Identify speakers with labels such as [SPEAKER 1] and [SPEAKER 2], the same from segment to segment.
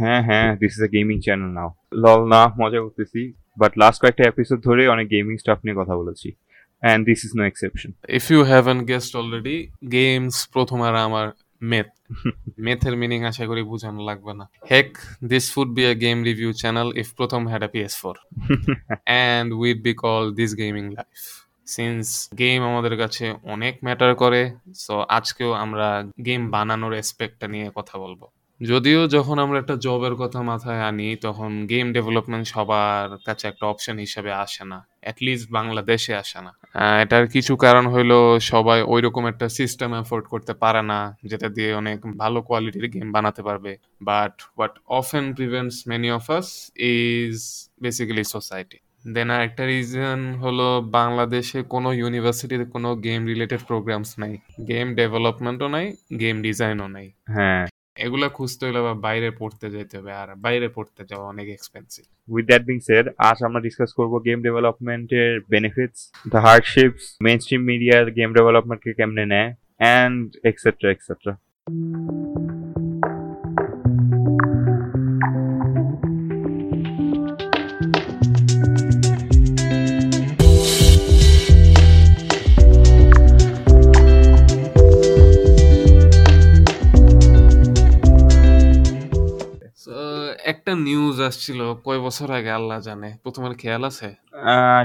[SPEAKER 1] হ্যাঁ হ্যাঁ this is a gaming channel now lol না মজা করতেছি বাট লাস্ট কয়েকটা এপিসোড ধরে অনেক গেমিং স্টাফ নিয়ে কথা বলেছি and this is no exception
[SPEAKER 2] if you haven't guessed already games প্রথম আর আমার মেথ মেথের মিনিং আশা করি বোঝানো লাগবে না। Heck this should be a game review channel if প্রথম had a PS four and we'd be call this gaming life since game আমাদের কাছে অনেক ম্যাটার করে সো আজকেও আমরা গেম বানানোর এসপেক্টটা নিয়ে কথা বলব। যদিও যখন আমরা একটা জবের কথা মাথায় আনি, তখন গেম ডেভেলপমেন্ট সবার কাছে একটা অপশন হিসেবে আসে না অ্যাটলিস্ট বাংলাদেশে আসে না। এটার কিছু কারণ হইল সবাই ওই রকম একটা সিস্টেম এফোর্ড করতে পারে না, যেটা দিয়ে অনেক ভালো কোয়ালিটির গেম বানাতে পারবে। But what often prevents many of us is basically society then আর একটা রিজন হলো বাংলাদেশে কোনো ইউনিভার্সিটিতে কোনো গেম রিলেটেড প্রোগ্রামস নাই। গেম ডেভেলপমেন্টও নাই গেম ডিজাইনও নাই।
[SPEAKER 1] হ্যাঁ।
[SPEAKER 2] এগুলা খুঁজতে হলে বা বাইরে পড়তে যেতে হবে, আর বাইরে পড়তে যাওয়া অনেক expensive
[SPEAKER 1] with that being said আজ আমরা ডিসকাস করব গেম ডেভেলপমেন্টের benefits the hardships mainstream media game ডেভেলপমেন্টকে কেমনে নেয় অ্যান্ড এক্সেট্রা এক্সেট্রা
[SPEAKER 2] একটা নিউজ আসছিল কয় বছর আগে আল্লাহ জানে। প্রথমের খেয়াল আছে?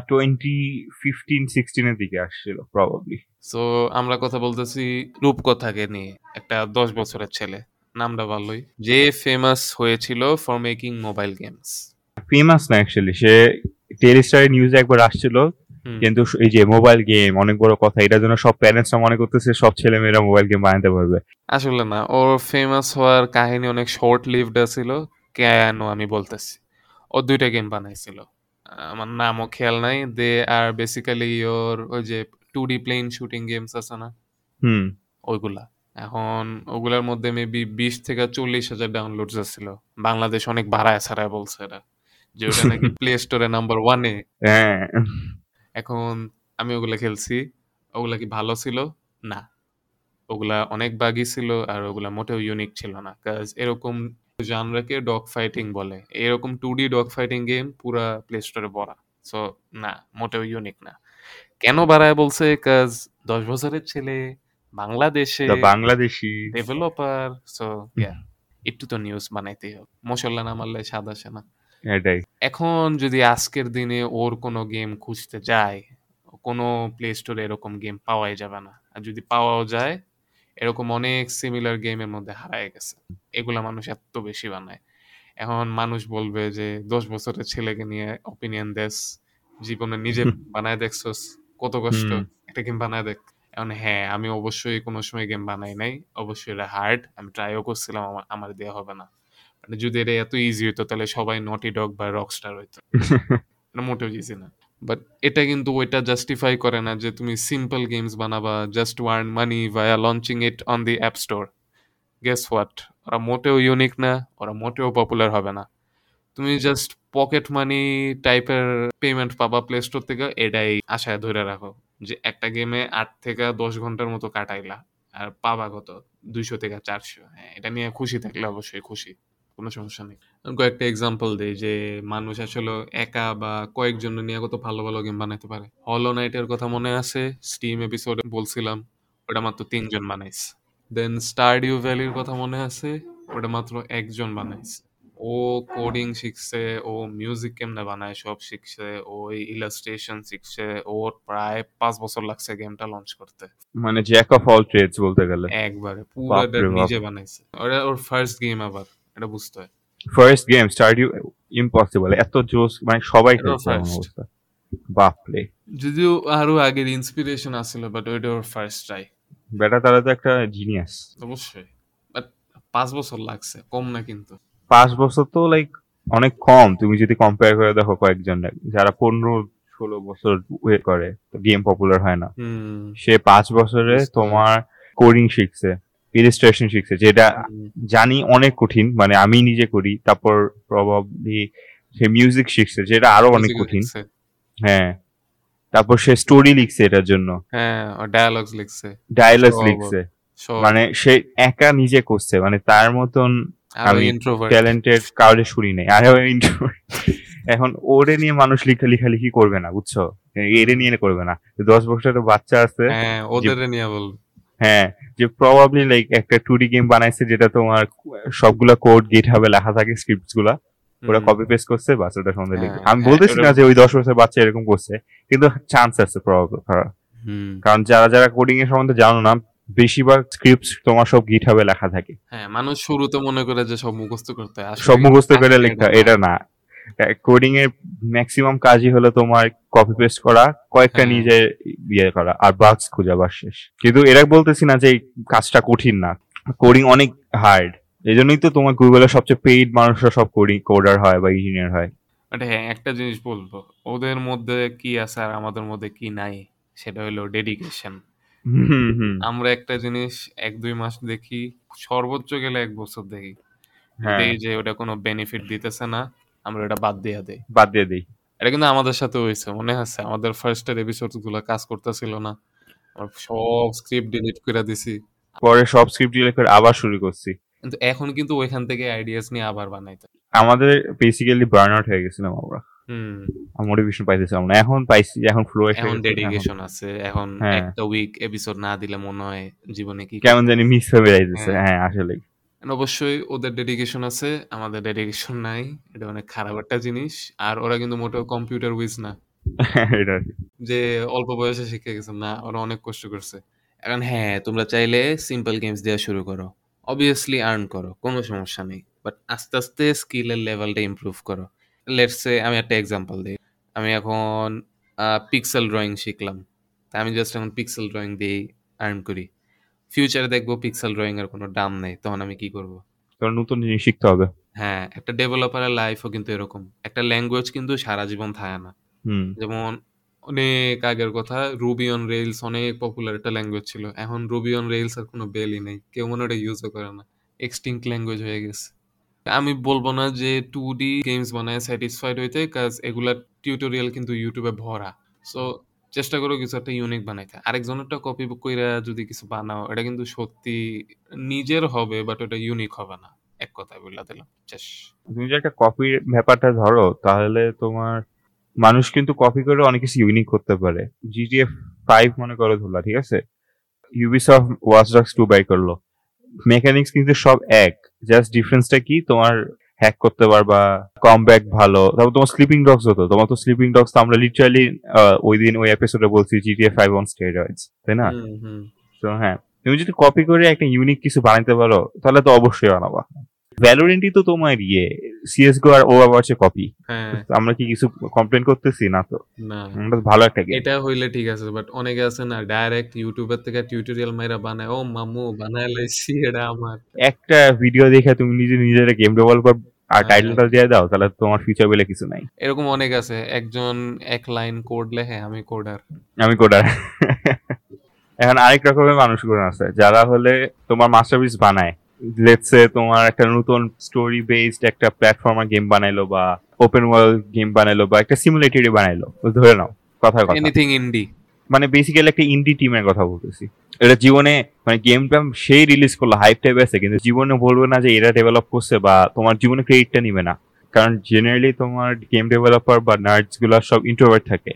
[SPEAKER 1] টোয়েন্টি ফিফটিন সিক্সটিনের দিকে আসছিল প্রবাবলি
[SPEAKER 2] সো আমরা কথা বলতেছি রূপকথাকে নিয়ে একটা দশ বছরের ছেলে। নামটা ভালোই যে ফেমাস হয়েছিল for making mobile games
[SPEAKER 1] famous না অ্যাকচুয়ালি সে টেলিস্টারের নিউজে একবার আসছিল কিন্তু এই যে মোবাইল গেম অনেক বড় কথা এটার জন্য সব প্যারেন্টসরা মনে করতেছে সব ছেলে মেয়েরা মোবাইল গেম বানাতে পারবে।
[SPEAKER 2] আসলে না ওর ফেমাস হওয়ার কাহিনী অনেক শর্ট লিভড ছিল। কেন আমি বলতেছি? ও দুইটা গেম বানাইছিল। আমার নামও খেয়াল নাই। দে আর বেসিক্যালি ওর ওই যে two D plane shooting games আছে না?
[SPEAKER 1] হুম।
[SPEAKER 2] ওইগুলা। এখন ওগুলার মধ্যে মেবি বিশ থেকে চল্লিশ হাজার ডাউনলোড ছিল বাংলাদেশ অনেক ভাড়ায় ছাড়ায় বলছে এরা। যে ওটা নাকি প্লে স্টোরে নাম্বার ওয়ানে এখন আমি ওগুলা খেলছি। ওগুলা কি ভালো ছিল? না। ওগুলা অনেক বাগি ছিল আর ওগুলা মোটেও ইউনিক ছিল না। কাজ এরকম জানরাকে ডগ ফাইটিং বলে। এরকম two D dog fighting game পুরা প্লে স্টোরে ভরা। সো না মোটেও ইউনিক না। কেন বাড়ায় বলছে? কাজ দশ বছরের ছেলে বাংলাদেশে
[SPEAKER 1] বাংলাদেশি
[SPEAKER 2] ডেভেলপার সো একটু তো নিউজ বানাইতেই হবে। মশলা না মারলে স্বাদ আসে না।
[SPEAKER 1] এটাই।
[SPEAKER 2] এখন যদি আজকের দিনে ওর কোনো গেম খুঁজতে যায় কোনো প্লে স্টোরে এরকম গেম পাওয়াই যাবে না। আর যদি পাওয়াও যায় এরকম অনেক সিমিলার গেমের মধ্যে হারায় গেছে। এগুলা মানুষ এত বেশি বানায়। এখন মানুষ বলবে যে দশ বছরের ছেলেকে নিয়ে অপিনিয়ন দেস জীবনে নিজে বানায় দেখছস কত কষ্ট একটা গেম বানায় দেখ। এখন হ্যাঁ আমি অবশ্যই কোনো সময় গেম বানাই নাই অবশ্যই এটা হার্ড আমি ট্রাইও করছিলাম আমার আমার দেওয়া হবে না। মানে যদি এটা এত ইজি হতো তাহলে সবাই নটি ডগ বা রকস্টার হইতো। মোটেও ইজি না। বাট এটা কিন্তু ওইটা জাস্টিফাই করে না যে তুমি simple games বানাবা just earn money via launching it on the app store guess what ওরা মোটেও ইউনিক না, ওরা মোটেও পপুলার হবে না। তুমি জাস্ট পকেট মানি টাইপের পেমেন্ট পাবা প্লে স্টোর থেকে, এটাই আশায় ধরে রাখো যে একটা গেমে আট থেকে দশ ঘণ্টার মতো কাটাইলা। আর পাবা কত? দুইশো থেকে চারশো। হ্যাঁ এটা নিয়ে খুশি থাকলে অবশ্যই খুশি। কোনো সমস্যা নেই। কয়েকটা এক্সাম্পল দিই যে মানুষ আসলে একা বা কয়েকজন নিয়ে কত ভালো ভালো গেম বানাইতে পারে। হলো নাইটের কথা মনে আছে? স্টিম এপিসোডে বলছিলাম ওটা মাত্র তিনজন বানাইছে। দেন স্টারডিউ ভ্যালির কথা মনে আছে? ওটা মাত্র একজন বানাইছে। ও কোডিং শিখছে ও মিউজিক কেমনে বানায় সব শিখছে ওই ইলাস্ট্রেশন শিখছে ওর প্রায় পাঁচ বছর লাগছে গেমটা লঞ্চ করতে।
[SPEAKER 1] মানে জ্যাক অফ অল ট্রেডস বলতে গেলে।
[SPEAKER 2] একবারে পুরো নিজে বানাইছে। ওর ফার্স্ট গেম আবার। এটা বুঝতে হয়।
[SPEAKER 1] ফার্স্ট গেম স্টারডিউ ইম্পসিবল এত জোস মানে সবাই খেলছে অবস্থা। বাপরে।
[SPEAKER 2] যদিও আরও আগের ইন্সপিরেশন আসছিল বাট ওইটা ওর ফার্স্ট ট্রাই
[SPEAKER 1] বেটা তারা তো একটা জিনিয়াস
[SPEAKER 2] অবশ্যই। বাট পাঁচ বছর লাগছে কম না কিন্তু।
[SPEAKER 1] পাঁচ বছর তো লাইক অনেক কম। তুমি যদি কম্পেয়ার করে দেখো কয়েকজন যারা পনেরো ষোলো বছর ওয়েট করে গেম পপুলার হয় না। সে পাঁচ বছরে তোমার কোডিং শিখছে। ইলিস্ট্রেশন শিখছে যেটা জানি অনেক কঠিন মানে আমি নিজে করি তারপর প্রবাবলি সে মিউজিক শিখছে যেটা আরও অনেক কঠিন। হ্যাঁ। তারপর সে স্টোরি লিখছে এটার জন্য।
[SPEAKER 2] হ্যাঁ ডায়ালগস লিখছে।
[SPEAKER 1] ডায়ালগস লিখছে। মানে সে একা নিজে করছে মানে তার মতন আমি ট্যালেন্টেড কাউরে শুনি নাই। আর এখন ওরে নিয়ে মানুষ লিখা লিখালিখি করবে না বুঝছ? এরে নিয়ে করবে না। দশ বছরের বাচ্চা আছে
[SPEAKER 2] হ্যাঁ ওদের নিয়ে বল
[SPEAKER 1] হ্যাঁ যে প্রবাবলি লাইক একটা টু ডি গেম বানাইছে যেটা তোমার সবগুলা কোড গেট হবে লেখা থাকে স্ক্রিপ্টসগুলা ওরা কপি পেস্ট করছে বাস ওটা সন্ধ্যে
[SPEAKER 2] হ্যাঁ,
[SPEAKER 1] আমি
[SPEAKER 2] হ্যাঁ,
[SPEAKER 1] বলতেছি না যে ওই দশ বছরের বাচ্চা এরকম করছে কিন্তু চান্স আছে প্রবাবলি
[SPEAKER 2] হুম।
[SPEAKER 1] কারণ যারা যারা কোডিং এর সম্বন্ধে জানো না বেশিরভাগ স্ক্রিপ্টস তোমার সব গিট হবে লেখা থাকে।
[SPEAKER 2] হ্যাঁ মানুষ শুরুতে মনে করে যে সব মুখস্থ করতে হয়।
[SPEAKER 1] সব মুখস্থ করে লেখা এটা না। কোডিং এর ম্যাক্সিমাম কাজই হলো তোমার কপি পেস্ট করা কয়েকটা
[SPEAKER 2] হ্যাঁ।
[SPEAKER 1] নিজে ইয়ে করা আর বাগস খোঁজা বাস শেষ। কিন্তু এরা বলতেছি না যে এই কাজটা কঠিন না। কোডিং অনেক হার্ড এই জন্যই তো তোমার গুগলের সবচেয়ে পেইড মানুষরা সব কোডিং কোডার হয় বা ইঞ্জিনিয়ার হয়।
[SPEAKER 2] But হ্যাঁ একটা জিনিস বলব ওদের মধ্যে কি আছে আর আমাদের মধ্যে কি নাই সেটা হলো ডেডিকেশন আমরা একটা জিনিস এক দুই মাস দেখি সর্বোচ্চ গেলে এক বছর দেখি।
[SPEAKER 1] হ্যাঁ।
[SPEAKER 2] দেখি যে ওটা কোনো বেনিফিট দিতেছে না আমরা এটা বাদ দিয়ে দেই।
[SPEAKER 1] বাদ দিয়ে দিই।
[SPEAKER 2] এটা কিন্তু আমাদের সাথে হয়েছে মনে আছে? আমাদের ফার্স্টের এপিসোডগুলো কাজ করতেছিল না। আমরা সব স্ক্রিপ্ট ডিলিট করে দিছি।
[SPEAKER 1] পরে সব স্ক্রিপ্ট ডিলিট করে আবার শুরু করছি।
[SPEAKER 2] কিন্তু এখন কিন্তু ওইখান থেকে আইডিয়াস নিয়ে আবার বানাইতে।
[SPEAKER 1] আমাদের বেসিক্যালি বার্ন আউট হয়ে গেছিলাম আমরা?
[SPEAKER 2] হুম।
[SPEAKER 1] মোটিভেশন পাইতেছিলাম না। এখন পাইছি এখন ফ্লো
[SPEAKER 2] এখন ডেডিকেশন আছে এখন
[SPEAKER 1] হ্যাঁ।
[SPEAKER 2] একটা উইক এপিসোড না দিলে মনে হয় জীবনে কি
[SPEAKER 1] কেমন জানি মিস হয়ে যাইতেছে
[SPEAKER 2] হ্যাঁ।
[SPEAKER 1] হ্যাঁ আসলে
[SPEAKER 2] অবশ্যই ওদের ডেডিকেশন আছে আমাদের ডেডিকেশন নাই এটা অনেক খারাপ একটা জিনিস। আর ওরা কিন্তু মোটেও কম্পিউটার উইজ না। যে অল্প বয়সে শিখে গেছে না ওরা অনেক কষ্ট করছে। এখন হ্যাঁ তোমরা চাইলে সিম্পল গেমস দেওয়া শুরু করো। অবভিয়াসলি আর্ন করো কোনো সমস্যা নেই। বাট আস্তে আস্তে স্কিলের লেভেলটা ইমপ্রুভ করো। লেটসে আমি একটা এক্সাম্পল দিই। আমি এখন পিক্সেল ড্রয়িং শিখলাম। তা আমি জাস্ট এখন পিক্সেল ড্রয়িং দিয়েই আর্ন করি। ফিউচারে দেখব পিক্সেল ড্রয়িং এর কোনো দাম নেই তখন আমি কি করব?
[SPEAKER 1] তোর নতুন জিনিস শিখতে হবে।
[SPEAKER 2] হ্যাঁ একটা ডেভেলপারের লাইফও কিন্তু এরকম। একটা ল্যাঙ্গুয়েজ কিন্তু সারা জীবন থাকে না। যেমন অনেক আগের কথা রুবি অন রেইলস অনেক পপুলার একটা ল্যাঙ্গুয়েজ ছিল। এখন রুবি অন রেইলস আর কোনো বেলই নেই। কেউ মনে ওটা ইউজও করে না। এক্সটিংক্ট ল্যাঙ্গুয়েজ হয়ে গেছে। আমি বলব না যে টু ডি গেমস বানায় স্যাটিসফাইড হইতে কাজ এগুলার টিউটোরিয়াল কিন্তু ইউটিউবে ভরা। সো চেষ্টা করো কিছু একটা ইউনিক বানাইতে। আরেকজনেরটা কপি কইরা যদি কিছু বানাও, এটা কিন্তু সত্যি নিজের হবে বাট ওটা ইউনিক হবে না। এক কথায় বলে দিলাম। শেষ।
[SPEAKER 1] তুমি যে একটা কপির ব্যাপারটা ধরো, তাহলে তোমার মানুষ কিন্তু কপি করে অনেক কিছু ইউনিক করতে পারে। জিটিএফ ফাইভ মনে করো ধরলা, ঠিক আছে? Ubisoft Watch Dogs two buy করল। মেকানিক্স কিন্তু সব এক। জাস্ট ডিফারেন্সটা কি? তোমার হ্যাক করতে পারবা কম ব্যাক ভালো। তারপর তোমার স্লিপিং ডগস হতো। তোমার তো স্লিপিং ডগস তো আমরা লিটারালি ওই দিন ওই এপিসোডে বলছি জিটিএ ফাইভ অন স্টেরয়েডস তাই না? তো হ্যাঁ তুমি যদি কপি করে একটা ইউনিক কিছু বানাইতে পারো তাহলে তো অবশ্যই বানাবা। ভ্যালোরেন্টই তো তোমার ইয়ে সিএসগো আর ও আবার হচ্ছে কপি
[SPEAKER 2] হ্যাঁ।
[SPEAKER 1] আমরা কি কিছু কমপ্লেন করতেছি? না তো।
[SPEAKER 2] না।
[SPEAKER 1] ভালো একটা গেম
[SPEAKER 2] এটা হইলে ঠিক আছে বাট অনেকে আছে না ডাইরেক্ট ইউটিউবের থেকে টিউটোরিয়াল মাইরা বানায় ও মামু বানায় লাইছি এটা আমার।
[SPEAKER 1] একটা ভিডিও দেখে তুমি নিজে নিজের গেম ডেভেলপার আর
[SPEAKER 2] হ্যাঁ।
[SPEAKER 1] টাইটেলটা দিয়ে দাও তাহলে তোমার ফিউচার বলে কিছু নাই।
[SPEAKER 2] এরকম অনেক আছে একজন এক লাইন কোড লেখে আমি কোডার
[SPEAKER 1] আমি কোডার এখন আরেক রকমের মানুষগুলো আছে যারা হলে তোমার মাস্টারপিস বানায়। লেটসে তোমার একটা নতুন স্টোরি বেসড একটা প্ল্যাটফর্মার গেম বানাইলো বা ওপেন ওয়ার্ল্ড গেম বানাইলো বা একটা সিমুলেটরি বানাইলো। ধরে নাও কথার কথা।
[SPEAKER 2] এনিথিং ইন্ডি
[SPEAKER 1] মানে বেসিক্যালি একটা ইন্ডি টিমের কথা বলতেছি। এটা জীবনে মানে গেমটা সেই রিলিজ করল হাইপ টাইপ আছে কিন্তু জীবনে বলবে না যে এরা ডেভেলপ করছে বা তোমার জীবনে ক্রেডিটটা নিবে না। কারণ জেনারেলি তোমার গেম ডেভেলপার বা নার্ডসগুলো সব ইন্ট্রোভার্ট থাকে।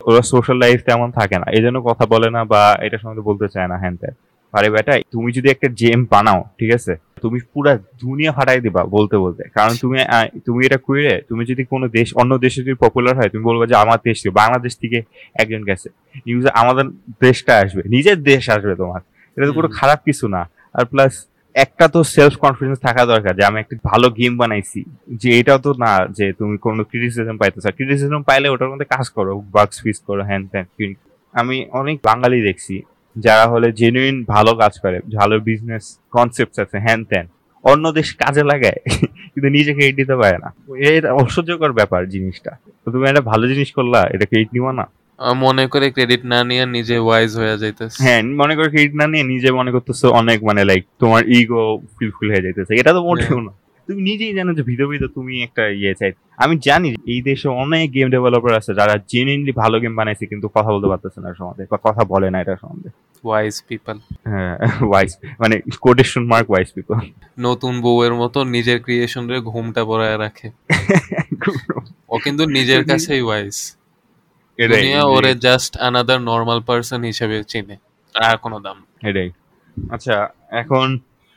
[SPEAKER 1] ওরা সোশ্যাল লাইফ তেমন থাকে না। এই জন্য কথা বলে না বা এটা সম্বন্ধে বলতে চায় না হ্যান ত্যান আরে বেটা তুমি যদি একটা জেম বানাও ঠিক আছে? তুমি পুরা দুনিয়া ফাটাই দিবা বলতে বলতে। কারণ তুমি তুমি এটা করে তুমি যদি কোনো দেশ অন্য দেশে যদি পপুলার হয় তুমি বলবে যে আমার দেশ থেকে বাংলাদেশ থেকে একজন গেছে। নিউজে আমাদের দেশটা আসবে নিজের দেশ আসবে তোমার। এটা তো কোনো খারাপ কিছু না। আর প্লাস একটা তো সেলফ কনফিডেন্স থাকা দরকার যে আমি একটা ভালো গেম বানাইছি। যে এটাও তো না যে তুমি কোনো ক্রিটিসিজম পাইতেছো। ক্রিটিসিজম পাইলে ওটার মধ্যে কাজ করো বাক্স ফিস করো হ্যান ত্যান আমি অনেক বাঙালি দেখছি। যারা হলে জেনুইন ভালো কাজ করে ভালো বিজনেস কনসেপ্ট আছে হ্যান ত্যান। অন্য দেশ কাজে লাগায় কিন্তু নিজে ক্রেডিট দিতে পারে না। এটা অসহ্যকর ব্যাপার জিনিসটা। তো তুমি একটা ভালো জিনিস করলা এটা ক্রেডিট নিবা না।
[SPEAKER 2] মনে করে ক্রেডিট না নিয়ে নিজে ওয়াইজ হয়ে যাইতেছে।
[SPEAKER 1] হ্যাঁ মনে করে ক্রেডিট না নিয়ে নিজে মনে করতেছো অনেক মানে লাইক তোমার ইগো ফিলফুল হয়ে যাইতেছে। এটা তো মোটেও না। তুমি নিজেই জানো যে ভিতর ভিতর তুমি একটা ইয়ে চাই। আমি জানি এই দেশে অনেক গেম ডেভেলপার আছে যারা জেনুইনলি ভালো গেম বানাইছে কিন্তু কথা বলতে পারতেছে না সম্বন্ধে বা কথা বলে না এটা সম্বন্ধে।
[SPEAKER 2] ওয়াইজ পিপল
[SPEAKER 1] হ্যাঁ ওয়াইস মানে কোটেশন মার্ক ওয়াইস পিপল
[SPEAKER 2] নতুন বউয়ের মতো নিজের ক্রিয়েশন রে ঘুমটা পড়ায় রাখে। ও কিন্তু নিজের কাছেই ওয়াইজ দুনিয়া ওরে জাস্ট আনাদার নর্মাল পারসন হিসেবে চিনে আর কোনো দাম
[SPEAKER 1] এটাই। আচ্ছা এখন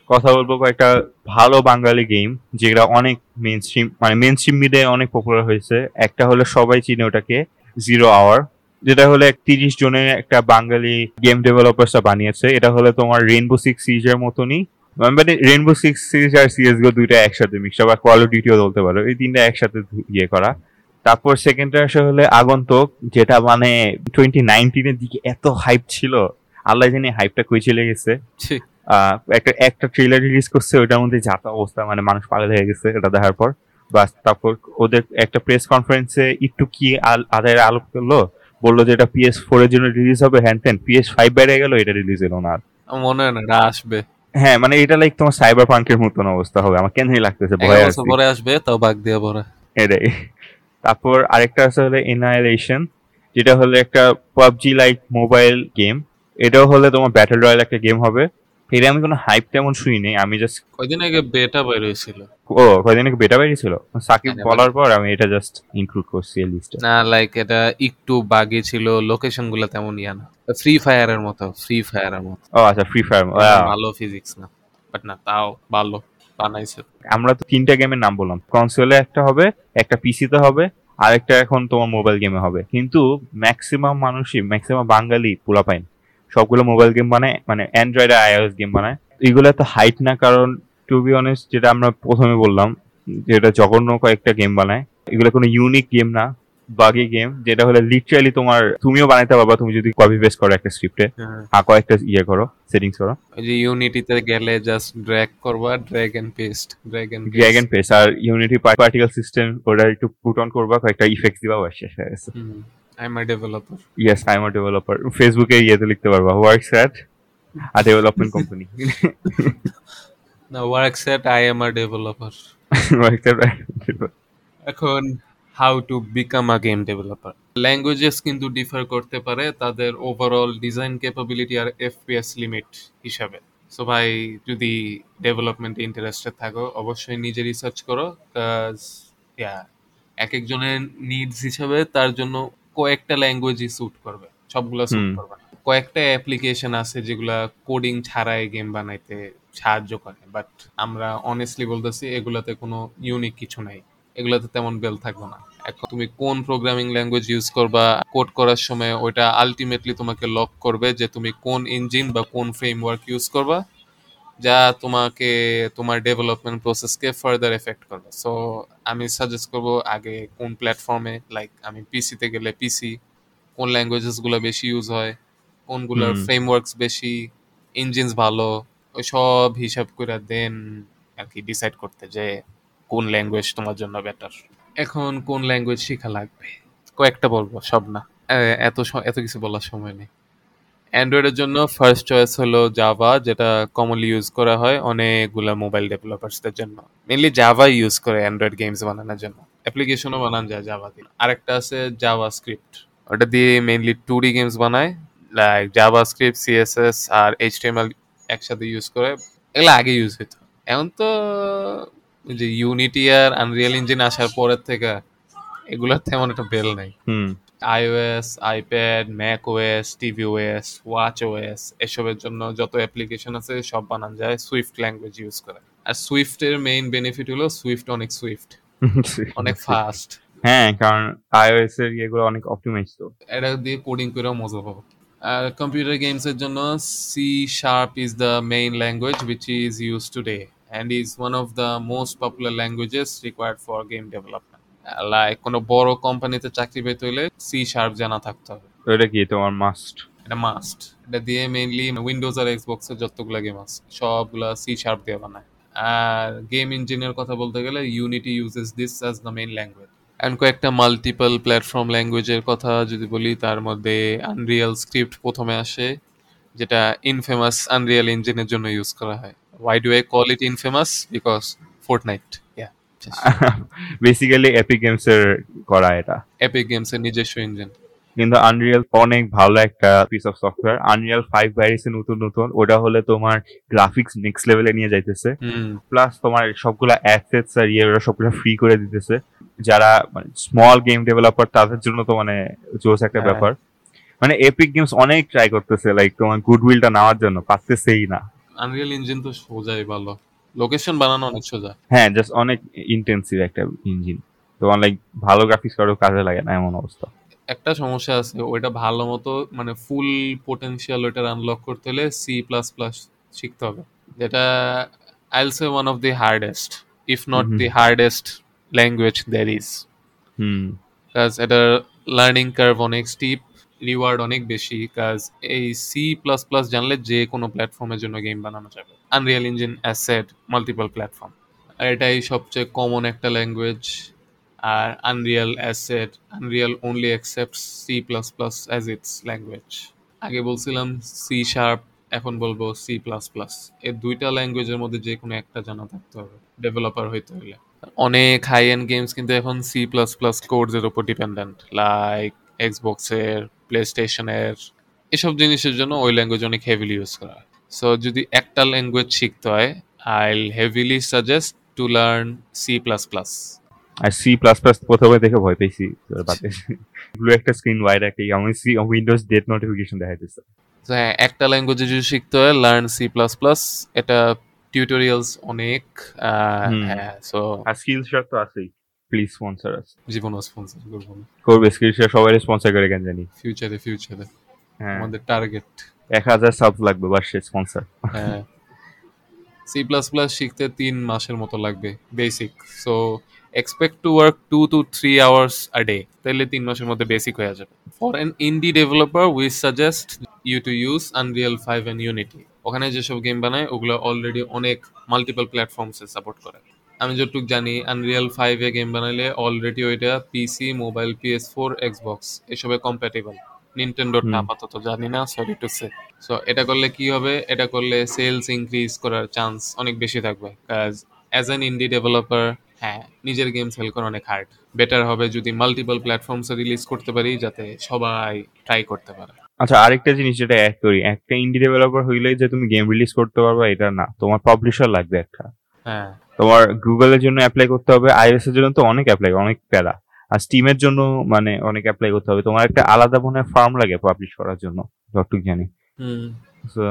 [SPEAKER 1] কথা বলব কয়েকটা ভালো বাঙালি গেম যেটা অনেক মেন স্ট্রিম মানে মেন স্ট্রিম মিডিয়ায় অনেক পপুলার হয়েছে। একটা হলো সবাই চিনে ওটাকে জিরো আওয়ার যেটা হলো তিরিশ জনের একটা বাঙালি গেম ডেভেলপার্সরা বানিয়েছে। এটা হলো তোমার রেনবো সিক্স সিরিজের মতনই। মানে রেনবো সিক্স সিরিজ আর সিএসগো দুইটা একসাথে মিক্স বা কল ডিউটিও বলতে পারো। এই তিনটা একসাথে ইয়ে করা। তারপর সেকেন্ডটা আসে হলে আগন্তক যেটা মানে টোয়েন্টি নাইনটিনের দিকে এত হাইপ ছিল। আল্লাহ জানি হাইপটা কই চলে গেছে। একটা একটা ট্রেলার রিলিজ করছে ওটার মধ্যে যাতা অবস্থা মানে মানুষ পাগল হয়ে গেছে এটা দেখার পর। বাস তারপর ওদের একটা প্রেস কনফারেন্সে একটু কি আদায়ের আলোপ করল বলল যে এটা পিএস ফোর এর জন্য রিলিজ হবে হ্যান টেন পিএস ফাইভ বেড়ে গেল এটা রিলিজ এলো না
[SPEAKER 2] মনে হয় না এটা আসবে।
[SPEAKER 1] হ্যাঁ মানে এটা লাইক তোমার সাইবার পাঙ্কের মতন অবস্থা হবে আমার কেনই লাগতেছে ভয় আছে
[SPEAKER 2] পরে আসবে তাও বাগ দিয়ে পরে।
[SPEAKER 1] এটাই। তারপর আরেকটা আছে হলো এনাইলেশন যেটা হলো একটা পাবজি লাইক মোবাইল গেম এটাও হলে তোমার ব্যাটল রয়্যাল একটা গেম হবে। এটা আমি কোনো হাইপ তেমন শুনিনি আমি জাস্ট
[SPEAKER 2] কয়দিন আগে বেটা বের হয়েছিল?
[SPEAKER 1] ও কয়দিন আগে বেটা বেরিয়েছিল সাকিব
[SPEAKER 2] হ্যাঁ,
[SPEAKER 1] বলার পর আমি এটা জাস্ট ইনক্লুড করছি এই লিস্টে
[SPEAKER 2] না লাইক এটা একটু বাগি ছিল লোকেশনগুলো তেমন ইয়া না। ফ্রি ফায়ারের মতো ফ্রি ফায়ারের মতো।
[SPEAKER 1] ও আচ্ছা ফ্রি ফায়ার
[SPEAKER 2] ভালো ফিজিক্স না বাট না তাও ভালো বানাইছে।
[SPEAKER 1] আমরা তো তিনটা গেমের নাম বললাম। কনসোলে একটা হবে একটা পিসিতে হবে আর একটা এখন তোমার মোবাইল গেমে হবে। কিন্তু ম্যাক্সিমাম মানুষই ম্যাক্সিমাম বাঙালি পোলা পাইন সবগুলো মোবাইল গেম বানায় মানে অ্যান্ড্রয়েড আর আইওএস গেম বানায়। এগুলো তো হাইট না কারণ টু বি অনেস্ট যেটা আমরা প্রথমে বললাম যেটা জঘন্য কয়েকটা গেম বানায়। এগুলো কোনো ইউনিক গেম না বাগি গেম যেটা হলে লিটারালি তোমার তুমিও বানাইতে পারবা তুমি যদি কপি পেস্ট করো একটা স্ক্রিপ্টে আর কয়েকটা ইয়ে করো সেটিংস করো।
[SPEAKER 2] ওই যে ইউনিটিতে গেলে জাস্ট ড্র্যাগ করবা drag and paste drag and
[SPEAKER 1] drag and paste R Unity particle system ওটা একটু পুট অন করবা কয়েকটা ইফেক্টস দিবা বাস শেষ হয়ে গেছে।
[SPEAKER 2] A developer
[SPEAKER 1] yes I am a developer ফেসবুকে ইয়েতে লিখতে পারবা works at a development company
[SPEAKER 2] না work set I am a developer
[SPEAKER 1] works
[SPEAKER 2] এখন how to become a game developer languages কিন্তু ডিফার করতে পারে তাদের ওভারঅল ডিজাইন ক্যাপাবিলিটি আর এফপিএস লিমিট হিসাবে. সো ভাই যদি ডেভেলপমেন্টে ইন্টারেস্টেড থাকো অবশ্যই নিজে রিসার্চ করো কাজ এক একজনের নিডস হিসাবে তার জন্য কয়েকটা ল্যাঙ্গুয়েজই স্যুট করবে সবগুলো স্যুট করবে কয়েকটা অ্যাপ্লিকেশন আছে যেগুলা কোডিং ছাড়াই গেম বানাইতে সাহায্য করে বাট আমরা অনেস্টলি বলতেছি এগুলাতে কোনো ইউনিক কিছু নাই। এগুলাতে তেমন বেল থাকবে না। এখন তুমি কোন প্রোগ্রামিং ল্যাঙ্গুয়েজ ইউজ করবা কোড করার সময় ওইটা আলটিমেটলি তোমাকে লক করবে যে তুমি কোন ইঞ্জিন বা কোন ফ্রেমওয়ার্ক ইউজ করবা। যা তোমাকে তোমার ডেভেলপমেন্ট প্রসেসকে ফার্দার এফেক্ট করবে। সো আমি সাজেস্ট করব আগে কোন প্ল্যাটফর্মে লাইক আমি পিসিতে গেলে পিসি কোন ল্যাঙ্গুয়েজেসগুলো বেশি ইউজ হয় কোনগুলোর। ফ্রেমওয়ার্কস বেশি ইঞ্জিনস ভালো ওই সব হিসাব করে দেন আর কি ডিসাইড করতে যে কোন ল্যাঙ্গুয়েজ তোমার জন্য বেটার এখন কোন ল্যাঙ্গুয়েজ শেখা লাগবে? কয়েকটা বলব সব না। এত এত কিছু বলার সময় নেই। অ্যান্ড্রয়েডের জন্য ফার্স্ট চয়েস হলো জাভা যেটা কমনলি ইউজ করা হয় অনেকগুলো মোবাইল ডেভেলপার্সদের জন্য। মেনলি জাভা ইউজ করে অ্যান্ড্রয়েড গেমস বানানোর জন্য। অ্যাপ্লিকেশনও বানানো যায় জাভা দিয়ে। আরেকটা আছে জাভা স্ক্রিপ্ট ওটা দিয়ে মেনলি টু ডি গেমস বানায়। লাইক জাভা স্ক্রিপ্ট সিএসএস আর এইচটিএমএল একসাথে ইউজ করে। এগুলো আগে ইউজ হতো এখন তো যে ইউনিটি আর আনরিয়াল ইঞ্জিন আসার পরের থেকে এগুলোর তেমন একটা বেল নাই। IOS iPad Mac OS TV OS watch OS এসবের জন্য যত অ্যাপ্লিকেশন আছে সব বানান যায় সুইফট ল্যাঙ্গুয়েজ ইউজ করে। আর সুইফটের মেইন বেনিফিট হলো সুইফট অনেক সুইফট অনেক ফাস্ট
[SPEAKER 1] হ্যাঁ কারণ আইওএস এর ইয়েগুলো অনেক অপটিমাইজ তো।
[SPEAKER 2] এটা দিয়ে কোডিং করেও মজা পাবো। আর কম্পিউটার গেমস এর জন্য C sharp is the main language which is use today and is one of the most popular languages required for game development like কোনো বড় কোম্পানিতে চাকরি পেতে হলে সি শার্প জানা থাকতে হবে।
[SPEAKER 1] এটা কি? তোমার মাস্ট
[SPEAKER 2] এটা মাস্ট এটা দিয়ে মেইনলি উইন্ডোজ আর এক্সবক্সের যতগুলো গেম আছে সবগুলা সি শার্প দিয়ে বানায়। আর গেম ইঞ্জিনের কথা বলতে গেলে Unity uses this as the main language and কয়েকটা মাল্টিপল প্ল্যাটফর্ম ল্যাঙ্গুয়েজের কথা যদি বলি তার মধ্যে আনরিয়াল স্ক্রিপ্ট প্রথমে আসে যেটা ইনফেমাস আনরিয়াল ইঞ্জিনের জন্য ইউজ করা হয়। Why do I call it infamous because fort Fortnite
[SPEAKER 1] basically Epic Games এর করা এটা।
[SPEAKER 2] এপিক গেমস এর নিজস্ব ইঞ্জিন
[SPEAKER 1] কিন্তু আনরিয়াল অনেক ভালো একটা piece of software Unreal five বাইরেছে নতুন নতুন। ওটা হলে তোমার গ্রাফিক্স নেক্সট লেভেলে নিয়ে যাইতেছে। প্লাস তোমার সবগুলা অ্যাসেটস আর ইয়ে ওরা সবগুলো ফ্রি করে দিতেছে। যারা মানে স্মল গেম ডেভেলপার তাদের জন্য তো মানে জোস একটা
[SPEAKER 2] হ্যাঁ।
[SPEAKER 1] ব্যাপার। মানে এপিক গেমস অনেক ট্রাই করতেছে লাইক তোমার গুডউইলটা নেওয়ার জন্য। পারতেছেই না।
[SPEAKER 2] আনরিয়াল ইঞ্জিন তো সোজাই ভালো। লোকেশন বানানো অনেক সোজা।
[SPEAKER 1] হ্যাঁ জাস্ট অনেক ইন্টেন্সিভ একটা ইঞ্জিন তোমার লাইক ভালো গ্রাফিক্স কারও কাজে লাগে না এমন অবস্থা।
[SPEAKER 2] একটা সমস্যা আছে ওইটা ভালো মতো মানে ফুল পোটেনশিয়াল ওইটার আনলক করতে হলে সি প্লাস প্লাস শিখতে হবে। যেটা I'll say one of the hardest if not. The hardest language there is
[SPEAKER 1] hmm.
[SPEAKER 2] কাজ এটার লার্নিং কার্ভ অনেক স্টিপ রিওয়ার্ড অনেক বেশি কাজ এই সি প্লাস প্লাস জানলে যে কোনো প্ল্যাটফর্মের জন্য গেম বানানো যাবে। Unreal Engine asset multiple platform আর এটাই সবচেয়ে কমন একটা language R Unreal asset Unreal only accept C plus plus as it's language আগে বলছিলাম সি শার্প এখন বলব সি প্লাস প্লাস এই দুইটা ল্যাঙ্গুয়েজের মধ্যে যে কোনো একটা জানা থাকতে হবে ডেভেলপার হইতে হলে অনেক হাই এন্ড গেমস কিন্তু এখন সি প্লাস প্লাস কোডসের উপর ডিপেন্ডেন্ট লাইক এক্সবক্সের প্লে স্টেশনের এসব জিনিসের জন্য ওই ল্যাঙ্গুয়েজ অনেক হেভিলি ইউজ করা হয়। সো যদি একটা ল্যাঙ্গুয়েজ শিখতে হয় I heavily suggest to learn C plus plus
[SPEAKER 1] R C plus plus প্রথমে দেখে ভয় পেয়েছি ব্লু একটা স্ক্রিন ওয়াইড একটা আমি সি উইন্ডোজ ডেট নোটিফিকেশন দেখাইতেছে।
[SPEAKER 2] হ্যাঁ একটা ল্যাঙ্গুয়েজে যদি শিখতে হয় লার্ন সি প্লাস প্লাস এটা টিউটোরিয়ালস অনেক হ্যাঁ সো
[SPEAKER 1] আর স্কিল শট তো আছেই। প্লিজ স্পন্সর আস
[SPEAKER 2] জীবন স্পন্সর করব
[SPEAKER 1] করবে স্কিল শট সবাই স্পন্সর করে কেন জানি।
[SPEAKER 2] ফিউচারে ফিউচারে
[SPEAKER 1] হ্যাঁ।
[SPEAKER 2] আমাদের টার্গেট
[SPEAKER 1] এক হাজার সাব লাগবে বাস স্পন্সর
[SPEAKER 2] হ্যাঁ। সি প্লাস প্লাস শিখতে তিন মাসের মতো লাগবে basic so expect to work two to three hours a day তাহলে তিন মাসের মধ্যে বেসিক হয়ে যাবে। For an indie developer we suggest you to use Unreal five and Unity ওখানে যেসব গেম বানায় ওগুলো অলরেডি অনেক মাল্টিপল প্ল্যাটফর্মসে সাপোর্ট করে। আমি যতটুকু জানি আনরিয়াল ফাইভে গেম বানাইলে অলরেডি ওইটা PC mobile PS four Xbox এসবে কম্প্যাটেবল নিনটেন্ডোরটা। আপাতত জানি না সরি টু সে সো এটা করলে কি হবে? এটা করলে সেলস ইনক্রিজ করার চান্স অনেক বেশি থাকবে। কাজ অ্যাজ অ্যান ইন্ডি ডেভেলপার হ্যাঁ নিজের গেম সেল করা অনেক হার্ড বেটার হবে যদি মাল্টিপল প্ল্যাটফর্মসে রিলিজ করতে পারি যাতে সবাই ট্রাই করতে পারে।
[SPEAKER 1] আচ্ছা আরেকটা জিনিস যেটা অ্যাড করি একটা ইন্ডি ডেভেলপার হইলেই যে তুমি গেম রিলিজ করতে পারবে এটা না। তোমার পাবলিশার লাগবে একটা।
[SPEAKER 2] হ্যাঁ।
[SPEAKER 1] তোমার গুগলের জন্য অ্যাপ্লাই করতে হবে আইএস এর জন্য তো অনেক অ্যাপ্লাই অনেক প্যারা। আর স্টিমের জন্য মানে অনেক অ্যাপ্লাই করতে হবে। তোমার একটা আলাদা মনে ফার্ম লাগে পাবলিশ করার জন্য যতটুকু জানি।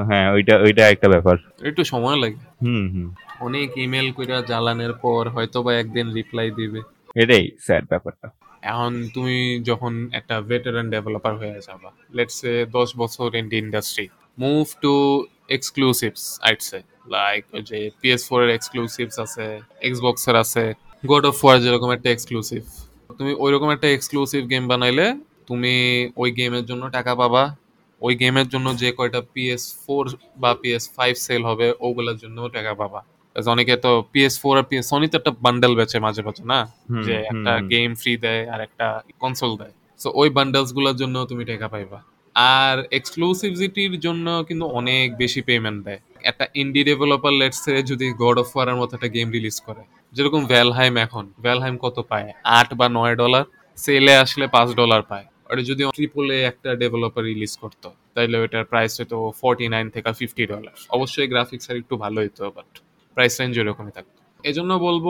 [SPEAKER 1] হ্যাঁ ওইটা ওইটা একটা ব্যাপার।
[SPEAKER 2] একটু সময় লাগে।
[SPEAKER 1] হুম হুম।
[SPEAKER 2] অনেক ইমেল কইরা জ্বালানোর পর হয়তো বা একদিন রিপ্লাই দিবে।
[SPEAKER 1] এটাই স্যাড ব্যাপারটা।
[SPEAKER 2] এখন তুমি যখন একটা ভেটারান ডেভেলপার হয়ে যাবা লেটস সে দশ বছর in the industry move to exclusives I'd say like ওই যে পিএস ফোর এর এক্সক্লুসিভস আছে এক্সবক্সের আছে গড অফ ওয়ার যেরকম একটা এক্সক্লুসিভ তুমি ওইরকম একটা এক্সক্লুসিভ গেম বানাইলে তুমি ওই গেমের জন্য টাকা পাবা। ওই গেমের জন্য যে কয়টা পিএস ফোর বা পিএস ফাইভ সেল হবে ওগুলোর জন্য টাকা পাবা। অনেকে তো পিএস ফোর আর পিএস সনি তো একটা বান্ডেল বেচে মাঝে মাঝে না? যে একটা গেম ফ্রি দেয় আর একটা কনসোল দেয়। সো ওই বান্ডেলসগুলোর জন্য তুমি টাকা পাইবা। আর এক্সক্লুসিভিটির জন্য কিন্তু অনেক বেশি পেমেন্ট দেয়। একটা ইন্ডি ডেভেলপার লেটসে যদি গড অফ ওয়ারের মতো একটা গেম রিলিজ করে, যেরকম ভ্যালহাইম এখন ভ্যালহাইম কত পায়? আট বা নয় ডলার সেলে আসলে পাঁচ ডলার পায়। ওটা যদি ট্রিপলে একটা ডেভেলপার রিলিজ করতো, তাইলে ওইটার প্রাইস হয়তো ফর্টি নাইন থেকে ফিফটি ডলার অবশ্যই গ্রাফিক্স আর একটু ভালো হইতো বাট প্রাইস রেঞ্জ ওরকমই থাকতো। এজন্য বলব,